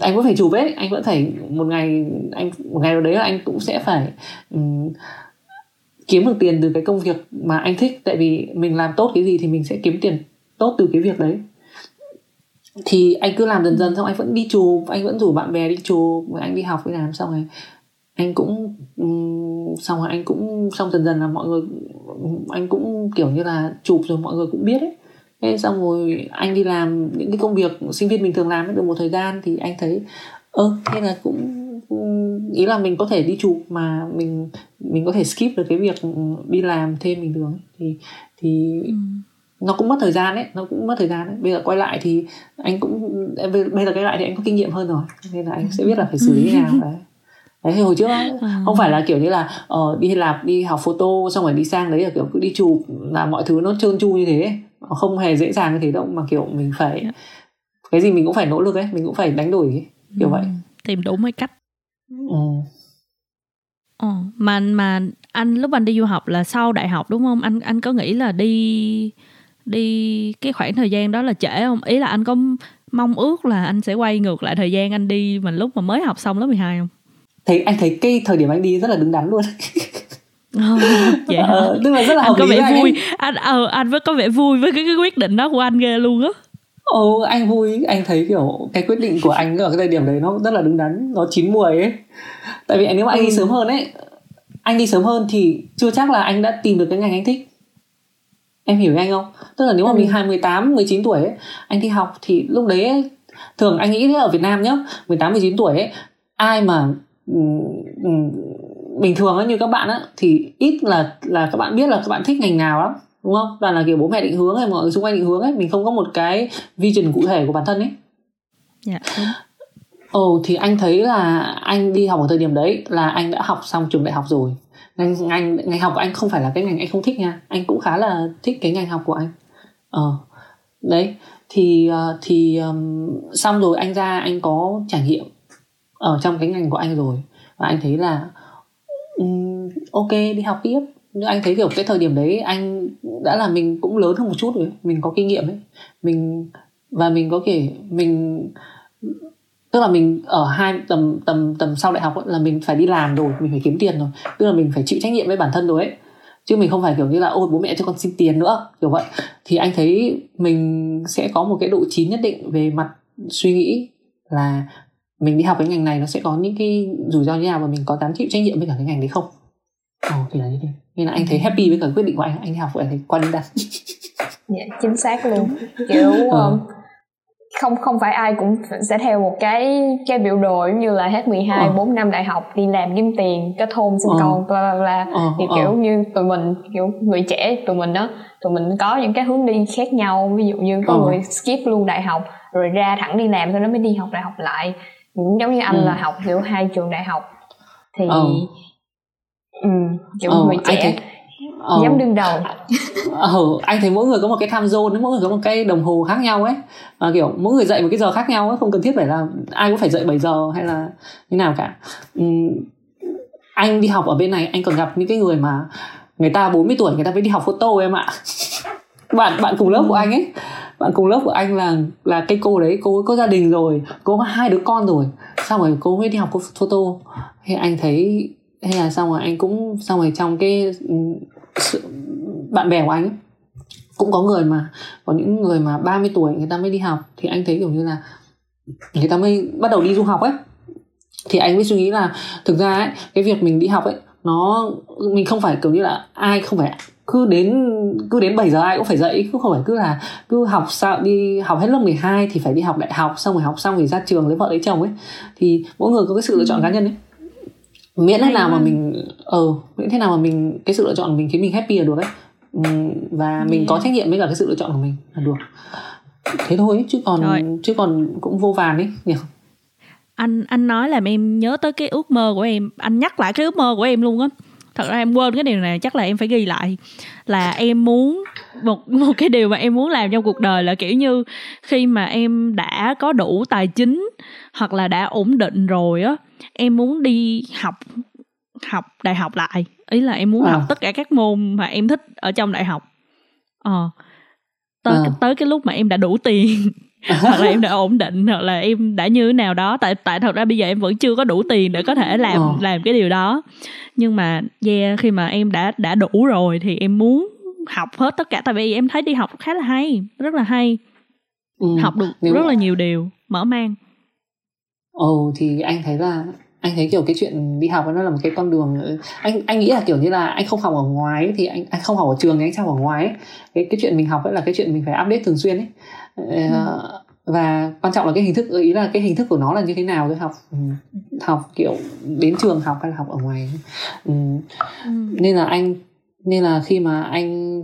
anh vẫn phải chụp ấy. Anh vẫn phải một ngày anh một ngày nào đấy là anh cũng sẽ phải um, kiếm được tiền từ cái công việc mà anh thích. Tại vì mình làm tốt cái gì thì mình sẽ kiếm tiền tốt từ cái việc đấy. Thì anh cứ làm dần dần xong, anh vẫn đi chùa anh vẫn rủ bạn bè đi chùa anh đi học đi làm xong rồi. Anh cũng ừ, xong rồi anh cũng, xong dần dần là mọi người, anh cũng kiểu như là chụp rồi mọi người cũng biết ấy. Thế xong rồi anh đi làm những cái công việc sinh viên bình thường làm được một thời gian thì anh thấy, ơ, thế là cũng ý là mình có thể đi chụp mà mình mình có thể skip được cái việc đi làm thêm bình thường thì thì ừ. nó cũng mất thời gian đấy nó cũng mất thời gian đấy bây giờ quay lại thì anh cũng bây giờ quay lại thì anh có kinh nghiệm hơn rồi nên là anh sẽ biết là phải xử lý như nào đấy đấy hồi trước à. không phải là kiểu như là uh, đi làm đi học photo xong rồi đi sang đấy là kiểu cứ đi chụp là mọi thứ nó trơn tru như thế không hề dễ dàng như thế đâu mà kiểu mình phải dạ. cái gì mình cũng phải nỗ lực ấy mình cũng phải đánh đổi ấy, kiểu ừ. vậy tìm đủ mấy cách ừ. Ờ, mà mà anh lúc anh đi du học là sau đại học đúng không? Anh anh có nghĩ là đi đi cái khoảng thời gian đó là trễ không? Ý là anh có mong ước là anh sẽ quay ngược lại thời gian anh đi mình lúc mà mới học xong lớp 12 không? Thấy anh thấy cái thời điểm anh đi rất là đứng đắn luôn. Oh, vậy ờ, tức là rất là anh có vẻ vui. anh ờ, anh vẫn có vẻ vui với cái, cái quyết định đó của anh ghê luôn á Ồ oh, anh vui. Anh thấy kiểu cái quyết định của anh ở cái thời điểm đấy nó rất là đứng đắn nó chín mùi ấy. Tại vì nếu mà anh ừ. đi sớm hơn ấy anh đi sớm hơn thì chưa chắc là anh đã tìm được cái ngành anh thích. Em hiểu anh không? Tức là nếu mà ừ. mình hai mười tám mười chín tuổi ấy, anh đi học thì lúc đấy ấy, thường anh nghĩ thế ở Việt Nam nhá 18 19 tuổi ấy ai mà bình thường ấy, như các bạn á thì ít là là các bạn biết là các bạn thích ngành nào lắm đúng không? Toàn là kiểu bố mẹ định hướng hay mọi người xung quanh định hướng ấy. Mình không có một cái vision cụ thể của bản thân ấy. Dạ ồ thì anh thấy là anh đi học ở thời điểm đấy là anh đã học xong trường đại học rồi. Ngành ngành ngành học của anh không phải là cái ngành anh không thích nha. Anh cũng khá là thích cái ngành học của anh. Ờ đấy. Thì ờ, thì um, xong rồi anh ra anh có trải nghiệm ở trong cái ngành của anh rồi. Và anh thấy là um, ok đi học tiếp nhưng anh thấy kiểu cái thời điểm đấy anh đã là mình cũng lớn hơn một chút rồi mình có kinh nghiệm ấy. Mình và mình có thể mình tức là mình ở hai tầm tầm tầm sau đại học ấy, là mình phải đi làm rồi mình phải kiếm tiền rồi. Tức là mình phải chịu trách nhiệm với bản thân rồi ấy. Chứ mình không phải kiểu như là ôi bố mẹ cho con xin tiền nữa kiểu vậy. Thì anh thấy mình sẽ có một cái độ chín nhất định về mặt suy nghĩ là mình đi học cái ngành này nó sẽ có những cái rủi ro như nào và mình có dám chịu trách nhiệm với cả cái ngành đấy không? Ồ thì là như thế nên là anh thấy happy với cả quyết định của anh anh học anh thấy qua đứng đắn dạ chính xác luôn kiểu ừ không không phải ai cũng sẽ theo một cái cái biểu đồ giống như là hết 12 ờ. 4 năm đại học đi làm kiếm tiền kết hôn sinh ờ. con bla bla bla ờ. thì kiểu như tụi mình kiểu người trẻ tụi mình đó tụi mình có những cái hướng đi khác nhau ví dụ như có ờ. người skip luôn đại học rồi ra thẳng đi làm sau đó mới đi học đại học lại cũng giống như anh ừ. là học kiểu hai trường đại học thì ờ. Ừ, kiểu ờ, người trẻ. thấy, ờ. dám đương đầu. Ờ, anh thấy mỗi người có một cái time zone mỗi người có một cái đồng hồ khác nhau ấy. À, kiểu mỗi người dậy một cái giờ khác nhau ấy không cần thiết phải là ai cũng phải dậy 7 giờ hay là như nào cả. Uhm, anh đi học ở bên này anh còn gặp những cái người mà người ta 40 tuổi người ta mới đi học photo em ạ. Bạn bạn cùng lớp của anh ấy. Bạn cùng lớp của anh là là cái cô đấy cô ấy có gia đình rồi cô có hai đứa con rồi. Xong rồi cô mới đi học photo. Thì anh thấy hay là xong rồi anh cũng xong rồi trong cái sự, bạn bè của anh ấy, cũng có người mà có những người mà 30 tuổi người ta mới đi học thì anh thấy kiểu như là người ta mới bắt đầu đi du học ấy. Thì anh mới suy nghĩ là thực ra ấy cái việc mình đi học ấy nó mình không phải kiểu như là ai không phải cứ đến cứ đến 7 giờ ai cũng phải dậy cứ không phải cứ là cứ học sao đi học hết lớp 12 thì phải đi học đại học xong rồi học xong thì ra trường lấy vợ lấy chồng ấy. Thì mỗi người có cái sự lựa chọn cá nhân ấy miễn thế nào mà mình ờ miễn thế nào mà mình cái sự lựa chọn của mình khiến mình happy là được ấy. Và mình yeah. có trách nhiệm với cả cái sự lựa chọn của mình là được. Thế thôi chứ còn Rồi. chứ còn cũng vô vàn ấy nhỉ? Anh anh nói làm em nhớ tới cái ước mơ của em anh nhắc lại cái ước mơ của em luôn á. Thật ra em quên cái điều này chắc là em phải ghi lại. Là em muốn một một cái điều mà em muốn làm trong cuộc đời là kiểu như khi mà em đã có đủ tài chính hoặc là đã ổn định rồi á em muốn đi học học đại học lại. Ý là em muốn à. học tất cả các môn mà em thích ở trong đại học. Ờ. Tới à. tới cái lúc mà em đã đủ tiền hoặc là em đã ổn định hoặc là em đã như thế nào đó. Tại tại thật ra bây giờ em vẫn chưa có đủ tiền để có thể làm ờ. làm cái điều đó. Nhưng mà yeah khi mà em đã đã đủ rồi thì em muốn học hết tất cả. Tại vì em thấy đi học khá là hay rất là hay. Ừ. học được rất là nhiều điều mở mang ồ thì anh thấy là anh thấy kiểu cái chuyện đi học nó là một cái con đường anh anh nghĩ là kiểu như là anh không học ở ngoài thì anh anh không học ở trường thì anh sao ở ngoài ấy. cái cái chuyện mình học ấy là cái chuyện mình phải update thường xuyên ấy ừ. Ờ, và quan trọng là cái hình thức ý là cái hình thức của nó là như thế nào tôi học ừ, học kiểu đến trường học hay là học ở ngoài ừ. Ừ. nên là anh nên là khi mà anh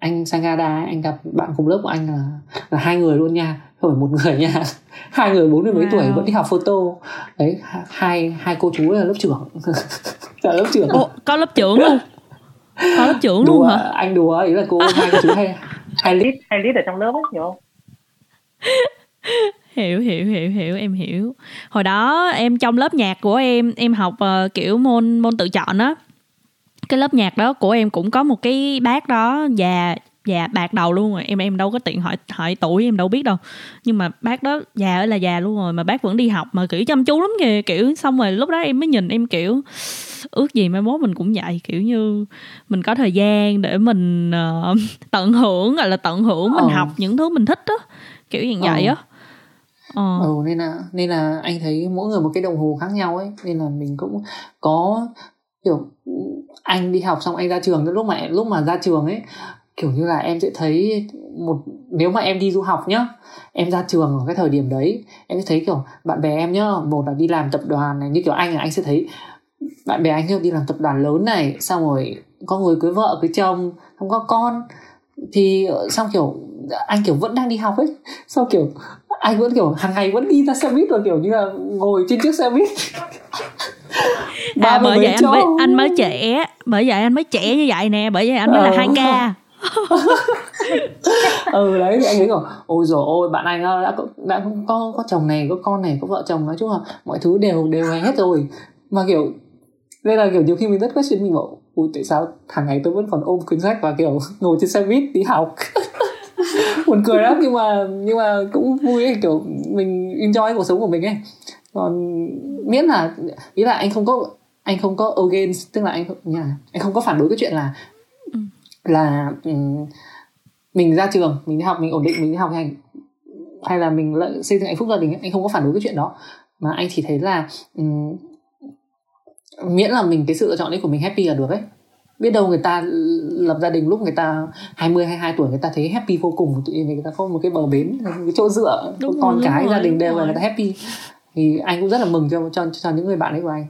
anh sang Canada anh gặp bạn cùng lớp của anh là là hai người luôn nha không phải một người nha. Hai người bốn mươi mấy wow. tuổi vẫn đi học photo. Đấy hai hai cô chú là lớp trưởng. Là lớp trưởng. Ồ, có lớp trưởng luôn có lớp trưởng đùa, luôn hả? anh đùa ý là cô hai cô chú hay hai lít hai lít ở trong lớp ấy hiểu không? Hiểu hiểu hiểu hiểu em hiểu. Hồi đó em trong lớp nhạc của em em học uh, kiểu môn môn tự chọn á. Cái lớp nhạc đó của em cũng có một cái bác đó già già bạc đầu luôn rồi. Em em đâu có tiện hỏi hỏi tuổi em đâu biết đâu. Nhưng mà bác đó già ơi là già luôn rồi mà bác vẫn đi học mà kiểu chăm chú lắm kìa. Kiểu xong rồi lúc đó em mới nhìn em kiểu ước gì mai mốt mình cũng vậy. Kiểu như mình có thời gian để mình uh, tận hưởng gọi là tận hưởng mình ừ. học những thứ mình thích đó kiểu như vậy á. Ờ. ừ nên là nên là anh thấy mỗi người một cái đồng hồ khác nhau ấy. Nên là mình cũng có kiểu anh đi học xong anh ra trường lúc mà lúc mà ra trường ấy kiểu như là em sẽ thấy một nếu mà em đi du học nhá em ra trường ở cái thời điểm đấy em sẽ thấy kiểu bạn bè em nhá một là đi làm tập đoàn này như kiểu anh là anh sẽ thấy bạn bè anh đi làm tập đoàn lớn này xong rồi có người cưới vợ cưới chồng không có con. Thì xong kiểu anh kiểu vẫn đang đi học ấy sau kiểu anh vẫn kiểu hàng ngày vẫn đi ra xe buýt và kiểu như là ngồi trên chiếc xe buýt. À bởi vậy anh mới, anh mới trẻ bởi vậy anh mới trẻ như vậy nè bởi vậy anh mới là ờ. hai k ừ đấy thì anh ấy kiểu ôi rồi ôi bạn anh đã đã có có chồng này có con này có vợ chồng nói chung là mọi thứ đều đều hết rồi mà kiểu nên là kiểu nhiều khi mình rất question mình bảo ui tại sao hàng ngày tôi vẫn còn ôm cuốn sách và kiểu ngồi trên xe buýt đi học buồn cười lắm nhưng mà nhưng mà cũng vui ấy, kiểu mình enjoy cuộc sống của mình ấy còn miễn là ý là anh không có anh không có against tức là anh không nhà anh không có phản đối cái chuyện là là um, mình ra trường mình đi học mình ổn định mình đi học hành hay là mình lợi xây dựng hạnh phúc gia đình anh không có phản đối cái chuyện đó. Mà anh chỉ thấy là um, miễn là mình cái sự lựa chọn đấy của mình happy là được ấy. Biết đâu người ta lập gia đình lúc người ta 20 22 tuổi người ta thấy happy vô cùng tự nhiên người ta có một cái bờ bến cái chỗ dựa đúng con rồi, cái gia đình đều là người ta happy. Thì anh cũng rất là mừng cho cho cho những người bạn ấy của anh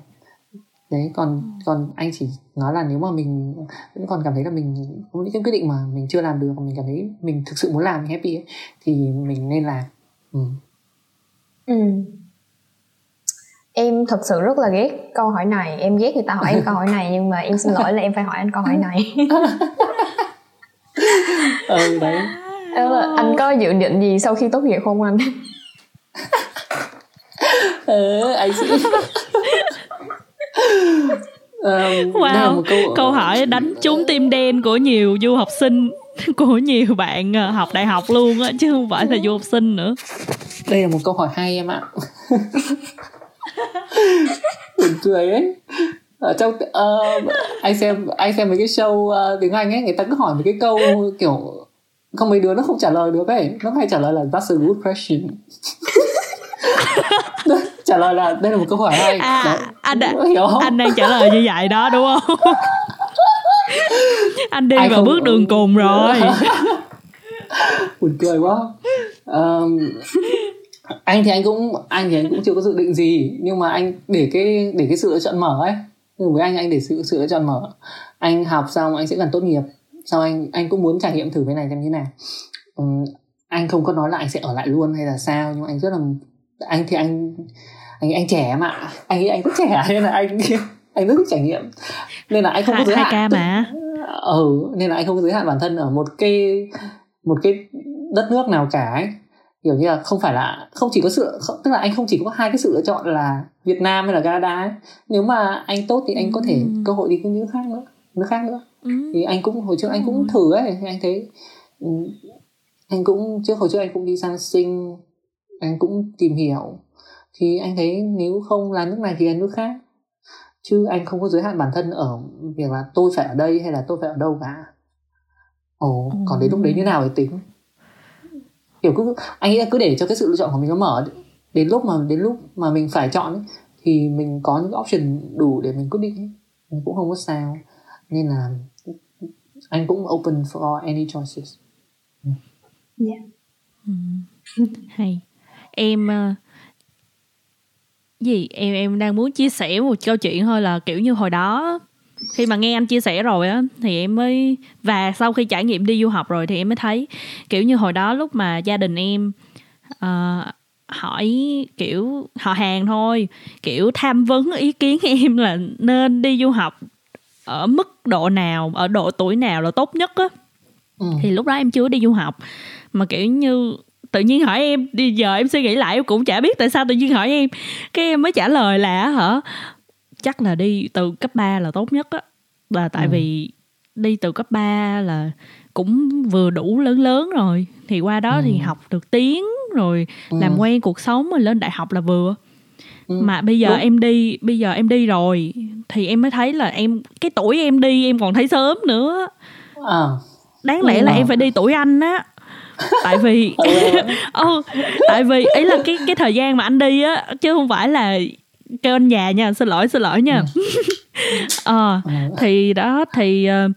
đấy còn còn anh chỉ nói là nếu mà mình vẫn còn cảm thấy là mình có những cái quyết định mà mình chưa làm được mà mình cảm thấy mình thực sự muốn làm mình happy ấy, thì mình nên làm. Ừ. ừ. Em thật sự rất là ghét câu hỏi này. Em ghét người ta hỏi em câu hỏi này nhưng mà em xin lỗi là em phải hỏi anh câu hỏi này. Ừ đấy. Là anh có dự định gì sau khi tốt nghiệp không anh? Ừ, anh sẽ Um, wow, câu... câu hỏi đánh trúng tim đen của nhiều du học sinh của nhiều bạn ờ, học đại học luôn á chứ không phải là du học sinh nữa. Đây là một câu hỏi hay em ạ. Buồn cười ấy. Ở trong uh, anh xem anh xem mấy cái show uh, tiếng anh ấy người ta cứ hỏi một cái câu kiểu không mấy đứa nó không trả lời được ấy. Nó hay trả lời là that's a good question trả lời là đây là một câu hỏi hay. À, anh đã, hiểu. không? anh đang trả lời như vậy đó đúng không? Anh đi Ai vào không... bước đường cùng rồi. Buồn cười quá. Um, anh thì anh cũng anh thì anh cũng chưa có dự định gì nhưng mà anh để cái để cái sự lựa chọn mở ấy. Nhưng với anh anh để sự sự lựa chọn mở. Anh học xong anh sẽ cần tốt nghiệp. Sau anh anh cũng muốn trải nghiệm thử cái này xem như nào. Um, anh không có nói là anh sẽ ở lại luôn hay là sao nhưng mà anh rất là anh thì anh anh anh trẻ mà anh nghĩ anh rất trẻ nên là anh anh rất thích trải nghiệm. Nên là anh không có giới hạn mà. Ừ nên là anh không có giới hạn bản thân ở một cái một cái đất nước nào cả ấy. Kiểu như là không phải là không chỉ có sự tức là anh không chỉ có hai cái sự lựa chọn là Việt Nam hay là Canada ấy. nếu mà anh tốt thì anh có thể ừ. cơ hội đi cái nước khác nữa nước khác nữa. Ừ. thì anh cũng hồi trước anh cũng thử ấy anh thấy ừ, anh cũng trước hồi trước anh cũng đi sang sinh anh cũng tìm hiểu thì anh thấy nếu không là nước này thì là nước khác. Chứ anh không có giới hạn bản thân ở việc là tôi phải ở đây hay là tôi phải ở đâu cả. Ồ còn đến lúc đấy như nào thì tính? Kiểu cứ anh nghĩ là cứ để cho cái sự lựa chọn của mình nó mở đến lúc mà đến lúc mà mình phải chọn ấy, thì mình có những option đủ để mình quyết định ấy. mình cũng không có sao. Nên là anh cũng open for any choices. Yeah. Ừ. hay. Em uh, gì em em đang muốn chia sẻ một câu chuyện thôi là kiểu như hồi đó khi mà nghe anh chia sẻ rồi á thì em mới và sau khi trải nghiệm đi du học rồi thì em mới thấy kiểu như hồi đó lúc mà gia đình em uh, hỏi kiểu họ hàng thôi kiểu tham vấn ý kiến em là nên đi du học ở mức độ nào ở độ tuổi nào là tốt nhất á ừ. thì lúc đó em chưa đi du học mà kiểu như tự nhiên hỏi em đi giờ em suy nghĩ lại em cũng chả biết tại sao tự nhiên hỏi em cái em mới trả lời là hả chắc là đi từ cấp 3 là tốt nhất á là tại ừ. vì đi từ cấp 3 là cũng vừa đủ lớn lớn rồi thì qua đó ừ. thì học được tiếng rồi ừ. làm quen cuộc sống rồi lên đại học là vừa ừ. mà bây giờ Đúng. em đi bây giờ em đi rồi thì em mới thấy là em cái tuổi em đi em còn thấy sớm nữa à. đáng lẽ là em phải đi tuổi anh á tại vì ừ, tại vì ấy là cái cái thời gian mà anh đi á chứ không phải là kêu anh già nha xin lỗi xin lỗi nha. Ờ à, thì đó thì uh,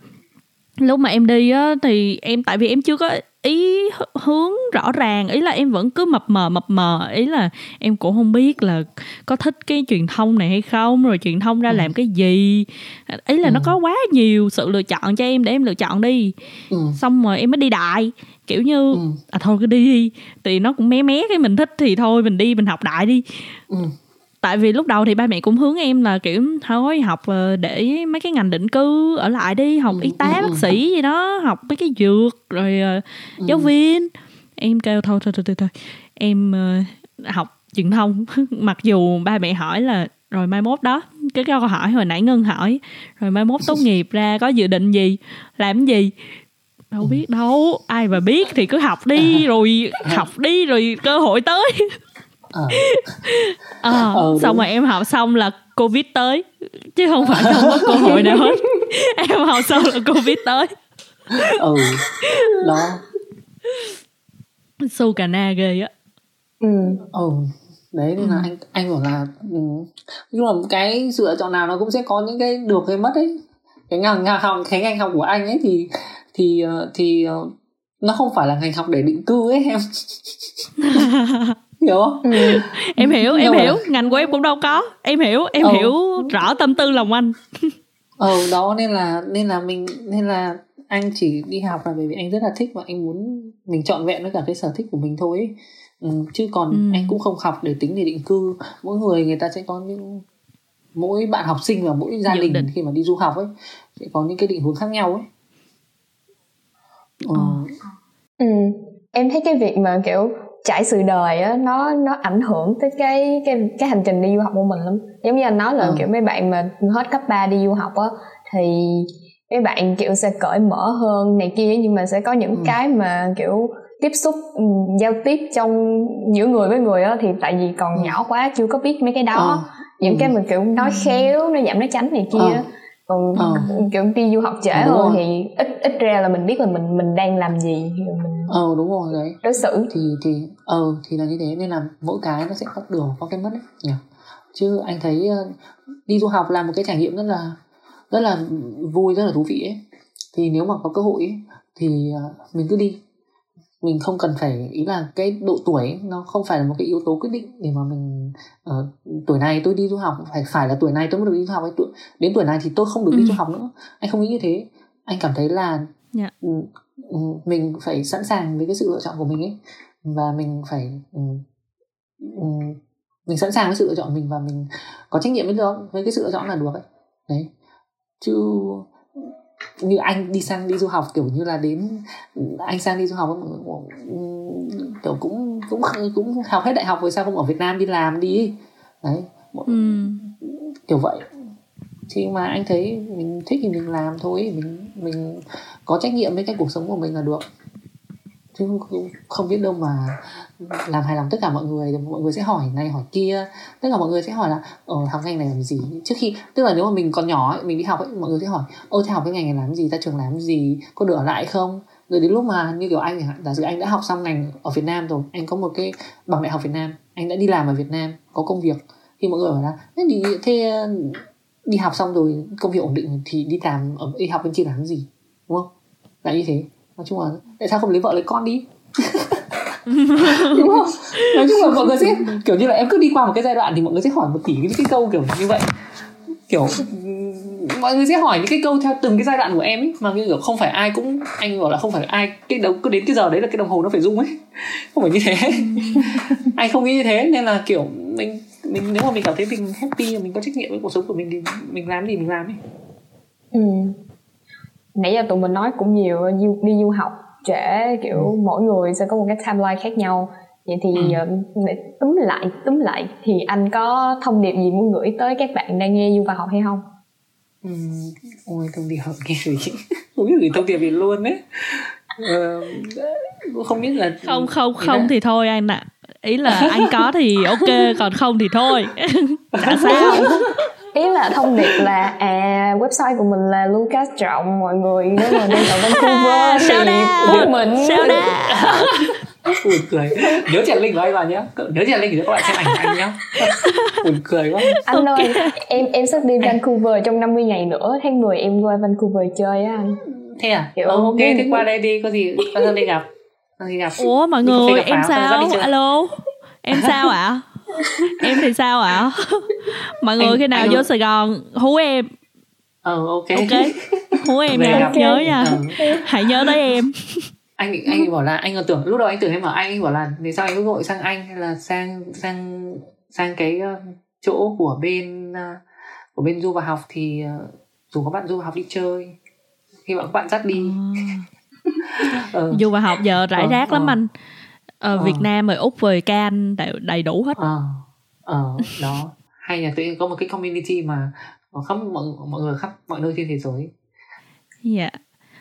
lúc mà em đi á thì em tại vì em chưa có ý hướng rõ ràng ý là em vẫn cứ mập mờ mập mờ ý là em cũng không biết là có thích cái truyền thông này hay không rồi truyền thông ra ừ. làm cái gì ý là ừ. nó có quá nhiều sự lựa chọn cho em để em lựa chọn đi ừ. xong rồi em mới đi đại kiểu như ừ. à thôi cứ đi đi thì nó cũng mé mé cái mình thích thì thôi mình đi mình học đại đi ừ tại vì lúc đầu thì ba mẹ cũng hướng em là kiểu thôi học ờ, để mấy cái ngành định cư ở lại đi học ừ, y tá ừ, bác ừ. sĩ gì đó học mấy cái dược rồi ừ. giáo viên. Em kêu thôi thôi thôi thôi, thôi. em uh, học truyền thông. Mặc dù ba mẹ hỏi là rồi mai mốt đó? Cái câu hỏi hồi nãy ngân hỏi rồi mai mốt tốt nghiệp ra có dự định gì? Làm gì? Đâu biết đâu ai mà biết thì cứ học đi rồi học đi rồi cơ hội tới à. à, ừ, xong rồi em học xong là covid tới. Chứ không phải không có cơ hội nào hết. Em học xong là covid tới. Ừ đó. Su cà na ghê á. Ừ. Ừ đấy nên là ừ. anh anh bảo là ừ, nhưng mà cái sự lựa chọn nào nó cũng sẽ có những cái được hay mất ấy. Cái ngành ngành học cái ngành học của anh ấy thì thì ờ, thì ờ, nó không phải là ngành học để định cư ấy em hiểu không ừ. em hiểu em hiểu ngành của em cũng đâu có em hiểu em ừ. hiểu rõ tâm tư lòng anh ừ đó nên là nên là mình nên là anh chỉ đi học là bởi vì anh rất là thích và anh muốn mình trọn vẹn với cả cái sở thích của mình thôi ấy. Ừ, chứ còn ừ. anh cũng không học để tính để định cư mỗi người người ta sẽ có những mỗi bạn học sinh và mỗi gia Dự đình định. khi mà đi du học ấy sẽ có những cái định hướng khác nhau ấy ừ. ừ em thấy cái việc mà kiểu trải sự đời á nó nó ảnh hưởng tới cái cái cái hành trình đi du học của mình lắm giống như anh nói là ừ. kiểu mấy bạn mà hết cấp 3 đi du học á thì mấy bạn kiểu sẽ cởi mở hơn này kia nhưng mà sẽ có những ừ. cái mà kiểu tiếp xúc ừ, giao tiếp trong giữa người với người á thì tại vì còn ừ. nhỏ quá chưa có biết mấy cái đó ừ. những ừ. cái mình kiểu nói khéo nói giảm nói tránh này kia ừ còn ờ. kiểu đi du học trễ rồi. thì ít ít ra là mình biết là mình mình đang làm gì mình ờ đúng rồi đấy. đối xử. Thì thì ờ thì là như thế nên là mỗi cái nó sẽ có được có cái mất đấy nhỉ? Chứ anh thấy uh, đi du học là một cái trải nghiệm rất là rất là vui rất là thú vị ấy. Thì nếu mà có cơ hội ấy, thì uh, mình cứ đi mình không cần phải ý là cái độ tuổi nó không phải là một cái yếu tố quyết định để mà mình uh, tuổi này tôi đi du học phải phải là tuổi này tôi mới được đi du học hay tuổi đến tuổi này thì tôi không được ừ. đi du học nữa anh không nghĩ như thế anh cảm thấy là yeah. Dạ. um, mình phải sẵn sàng với cái sự lựa chọn của mình ấy và mình phải um, um, mình sẵn sàng với sự lựa chọn mình và mình có trách nhiệm với với cái sự lựa chọn là được ấy đấy chứ như anh đi sang đi du học kiểu như là đến anh sang đi du học kiểu cũng cũng cũng học hết đại học rồi sao không ở Việt Nam đi làm đi đấy ừ. kiểu vậy. Thì mà anh thấy mình thích thì mình làm thôi mình mình có trách nhiệm với cái cuộc sống của mình là được chứ không biết đâu mà làm hài lòng tất cả mọi người. Mọi người sẽ hỏi này hỏi kia. Tất cả mọi người sẽ hỏi là ờ học ngành này làm gì? Trước khi tức là nếu mà mình còn nhỏ ấy, mình đi học ấy, mọi người sẽ hỏi ô thế học cái ngành này làm gì? Ra trường làm gì? Có được ở lại không? Rồi đến lúc mà như kiểu anh giả sử anh đã học xong ngành ở Việt Nam rồi anh có một cái bằng đại học Việt Nam anh đã đi làm ở Việt Nam có công việc thì mọi người bảo là thế thì thế đi học xong rồi công việc ổn định thì đi làm ở đi học bên kia làm gì? Đúng không? Lại như thế nói chung là, tại sao không lấy vợ lấy con đi? Đúng không? Nói chung là mọi người sẽ, kiểu như là em cứ đi qua một cái giai đoạn thì mọi người sẽ hỏi một tỷ những cái câu kiểu như vậy. Kiểu, mọi người sẽ hỏi những cái câu theo từng cái giai đoạn của em ấy, mà như kiểu không phải ai cũng, anh bảo là không phải ai, cái đầu cứ đến cái giờ đấy là cái đồng hồ nó phải rung ấy. Không phải như thế. Anh không nghĩ như thế, nên là kiểu mình mình, nếu mà mình cảm thấy mình happy, mình có trách nhiệm với cuộc sống của mình thì mình làm gì mình làm ấy. Ừ nãy giờ tụi mình nói cũng nhiều đi du học trễ kiểu ừ. mỗi người sẽ có một cái timeline khác nhau vậy thì ừ. Ờ, túm lại túm lại thì anh có thông điệp gì muốn gửi tới các bạn đang nghe du học hay không ừ. ôi thông điệp nghe gì không biết gửi thông điệp gì luôn đấy ờ, không biết là không không không thì thôi anh ạ à. ý là anh có thì ok còn không thì thôi chả sao ý là thông điệp là à website của mình là Lucas Trọng mọi người. Nếu mà đang ở Vancouver thì biết mình sao buồn cười. Nhớ chèn link của anh vào nhé nhớ chèn link để các bạn xem ảnh của anh nhé buồn cười quá. Anh okay. ơi em em sắp đi Vancouver trong 50 ngày nữa. Tháng 10 em qua Vancouver chơi á anh. Thế à? Kiểu, oh, ok thế qua đây đi. Có gì qua đây gặp? Có gì gặp? Ủa mọi người em sao? Alo? Em sao ạ? à? em thì sao ạ? À? mọi người khi nào vô sài gòn hú em. Ờ ok. Ok. Hú em nha nhớ nha. Ừ. hãy nhớ tới em. Anh anh bảo là anh còn tưởng lúc đầu anh tưởng em bảo anh anh bảo là vì sao anh cứ gọi sang anh hay là sang sang sang cái uh, chỗ của bên uh, của bên du và học thì uh, dù có bạn du và học đi chơi khi bạn các bạn dắt đi. Ừ. du và học giờ rải rác ờ, lắm ờ. anh ờ, ờ. Việt Nam rồi úc rồi can đầy, đầy đủ hết. Ờ. Ờ đó. Hay là tụi em có một cái community mà khắp mọi mọi người khắp mọi nơi trên thế giới. Dạ. Yeah.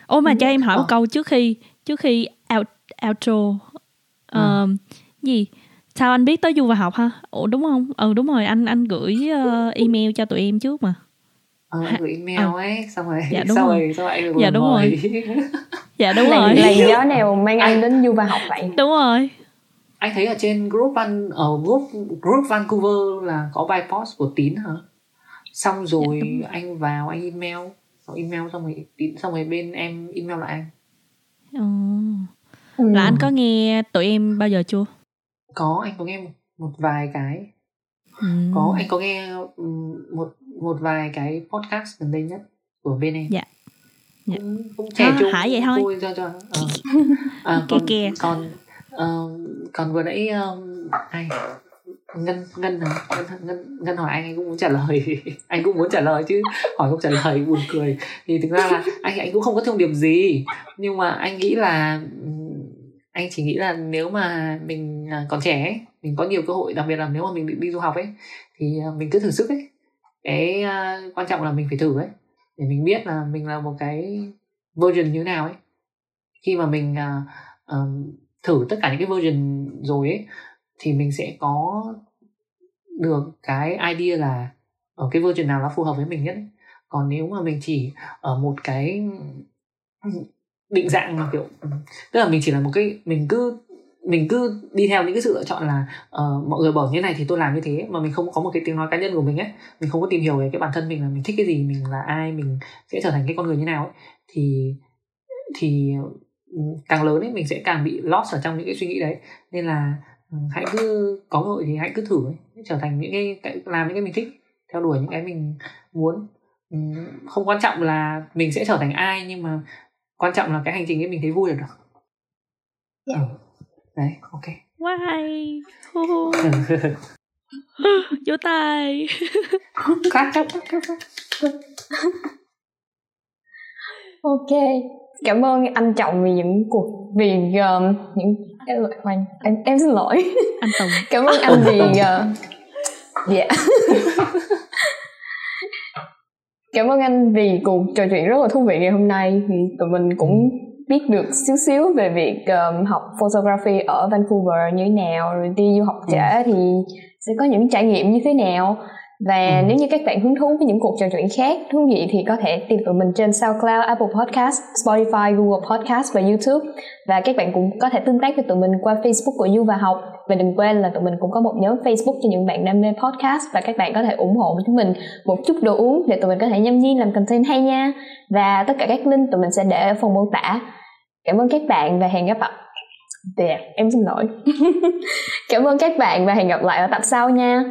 ô mà cho em hỏi một câu trước khi trước khi out, outro. Uh, gì? Sao anh biết tới du và học ha? Ủa đúng không? Ừ đúng rồi anh anh gửi uh, email cho tụi em trước mà. Ờ gửi email ừ. ấy xong rồi dạ, đúng xong rồi. rồi xong rồi anh dạ đúng rồi dạ đúng rồi. làn gió nào mang anh đến du và học vậy? Đúng rồi. Anh thấy ở trên group văn ở group group Vancouver là có bài post của tín hả? Xong rồi dạ, anh vào anh email. Xong email xong rồi tín xong rồi bên em email lại anh. Ừ. là anh có nghe tụi em bao giờ chưa? Có anh có nghe một, một vài cái. Ừ. có anh có nghe một một vài cái podcast gần đây nhất của bên em. Dạ dạ. cũng, cũng trẻ à, vậy thôi. Vui cho. Cho à, à, còn, kìa. còn uh, còn vừa nãy um, ai? Ngân ngân ngân ngân ngân hỏi anh anh cũng muốn trả lời. Anh cũng muốn trả lời chứ. Hỏi không trả lời buồn cười. Thì thực ra là anh anh cũng không có thông điệp gì. Nhưng mà anh nghĩ là anh chỉ nghĩ là nếu mà mình à, còn trẻ ấy, mình có nhiều cơ hội đặc biệt là nếu mà mình định đi du học ấy thì mình cứ thử sức ấy. Cái uh, quan trọng là mình phải thử ấy để mình biết là mình là một cái version như thế nào ấy khi mà mình uh, thử tất cả những cái version rồi ấy thì mình sẽ có được cái idea là ở cái version nào nó phù hợp với mình nhất ấy. còn nếu mà mình chỉ ở một cái định dạng mà kiểu tức là mình chỉ là một cái mình cứ mình cứ đi theo những cái sự lựa chọn là uh, mọi người bảo như này thì tôi làm như thế mà mình không có một cái tiếng nói cá nhân của mình ấy mình không có tìm hiểu về cái bản thân mình là mình thích cái gì mình là ai mình sẽ trở thành cái con người như nào ấy thì thì càng lớn ấy mình sẽ càng bị lost ở trong những cái suy nghĩ đấy nên là ừ, hãy cứ có cơ hội thì hãy cứ thử ấy, trở thành những cái làm những cái mình thích theo đuổi những cái mình muốn ừ, không quan trọng là mình sẽ trở thành ai nhưng mà quan trọng là cái hành trình ấy mình thấy vui là được yeah. ừ. Đấy. Ok. Quá hay. Vỗ tay clap clap clap ok. Cảm ơn anh trọng vì những cuộc vì uh, những em, em em xin lỗi. Anh tùng. Cảm ơn anh vì uh, dạ. Cảm ơn anh vì cuộc trò chuyện rất là thú vị ngày hôm nay. Thì tụi mình cũng biết được xíu xíu về việc um, học photography ở Vancouver như thế nào rồi đi du học trễ thì sẽ có những trải nghiệm như thế nào. Và ừ. nếu như các bạn hứng thú với những cuộc trò chuyện khác thú vị thì có thể tìm tụi mình trên SoundCloud, Apple Podcast, Spotify, Google Podcast và YouTube. Và các bạn cũng có thể tương tác với tụi mình qua Facebook của Du và Học. Và đừng quên là tụi mình cũng có một nhóm Facebook cho những bạn đam mê podcast và các bạn có thể ủng hộ chúng mình một chút đồ uống để tụi mình có thể nhâm nhi làm content hay nha. Và tất cả các link tụi mình sẽ để ở phần mô tả cảm ơn các bạn và hẹn gặp lại. Dạ, em xin lỗi. Cảm ơn các bạn và hẹn gặp lại ở tập sau nha.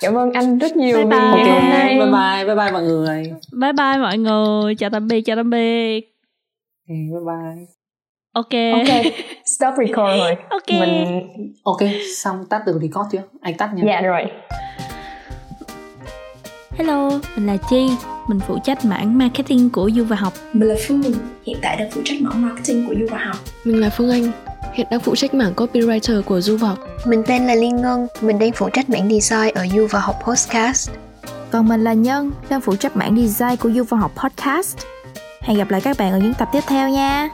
Cảm ơn anh rất nhiều Bye vì bye. ngày ok hôm nay. Bye bye bye bye mọi người. Bye bye mọi người. Chào tạm biệt chào tạm biệt. Ok, bye bye. Ok. Ok stop record rồi. Ok. Mình ok xong tắt được record chưa? Anh tắt nha? Dạ rồi hello mình là chi mình phụ trách mảng marketing của du và học Mình là Phương, hiện tại đang phụ trách mảng marketing của Du và học. Mình là Phương Anh, hiện đang phụ trách mảng copywriter của Du Vọc. Mình tên là Liên Ngân, mình đang phụ trách mảng design ở Du và học podcast. Còn mình là Nhân, đang phụ trách mảng design của Du và học podcast. Hẹn gặp lại các bạn ở những tập tiếp theo nha.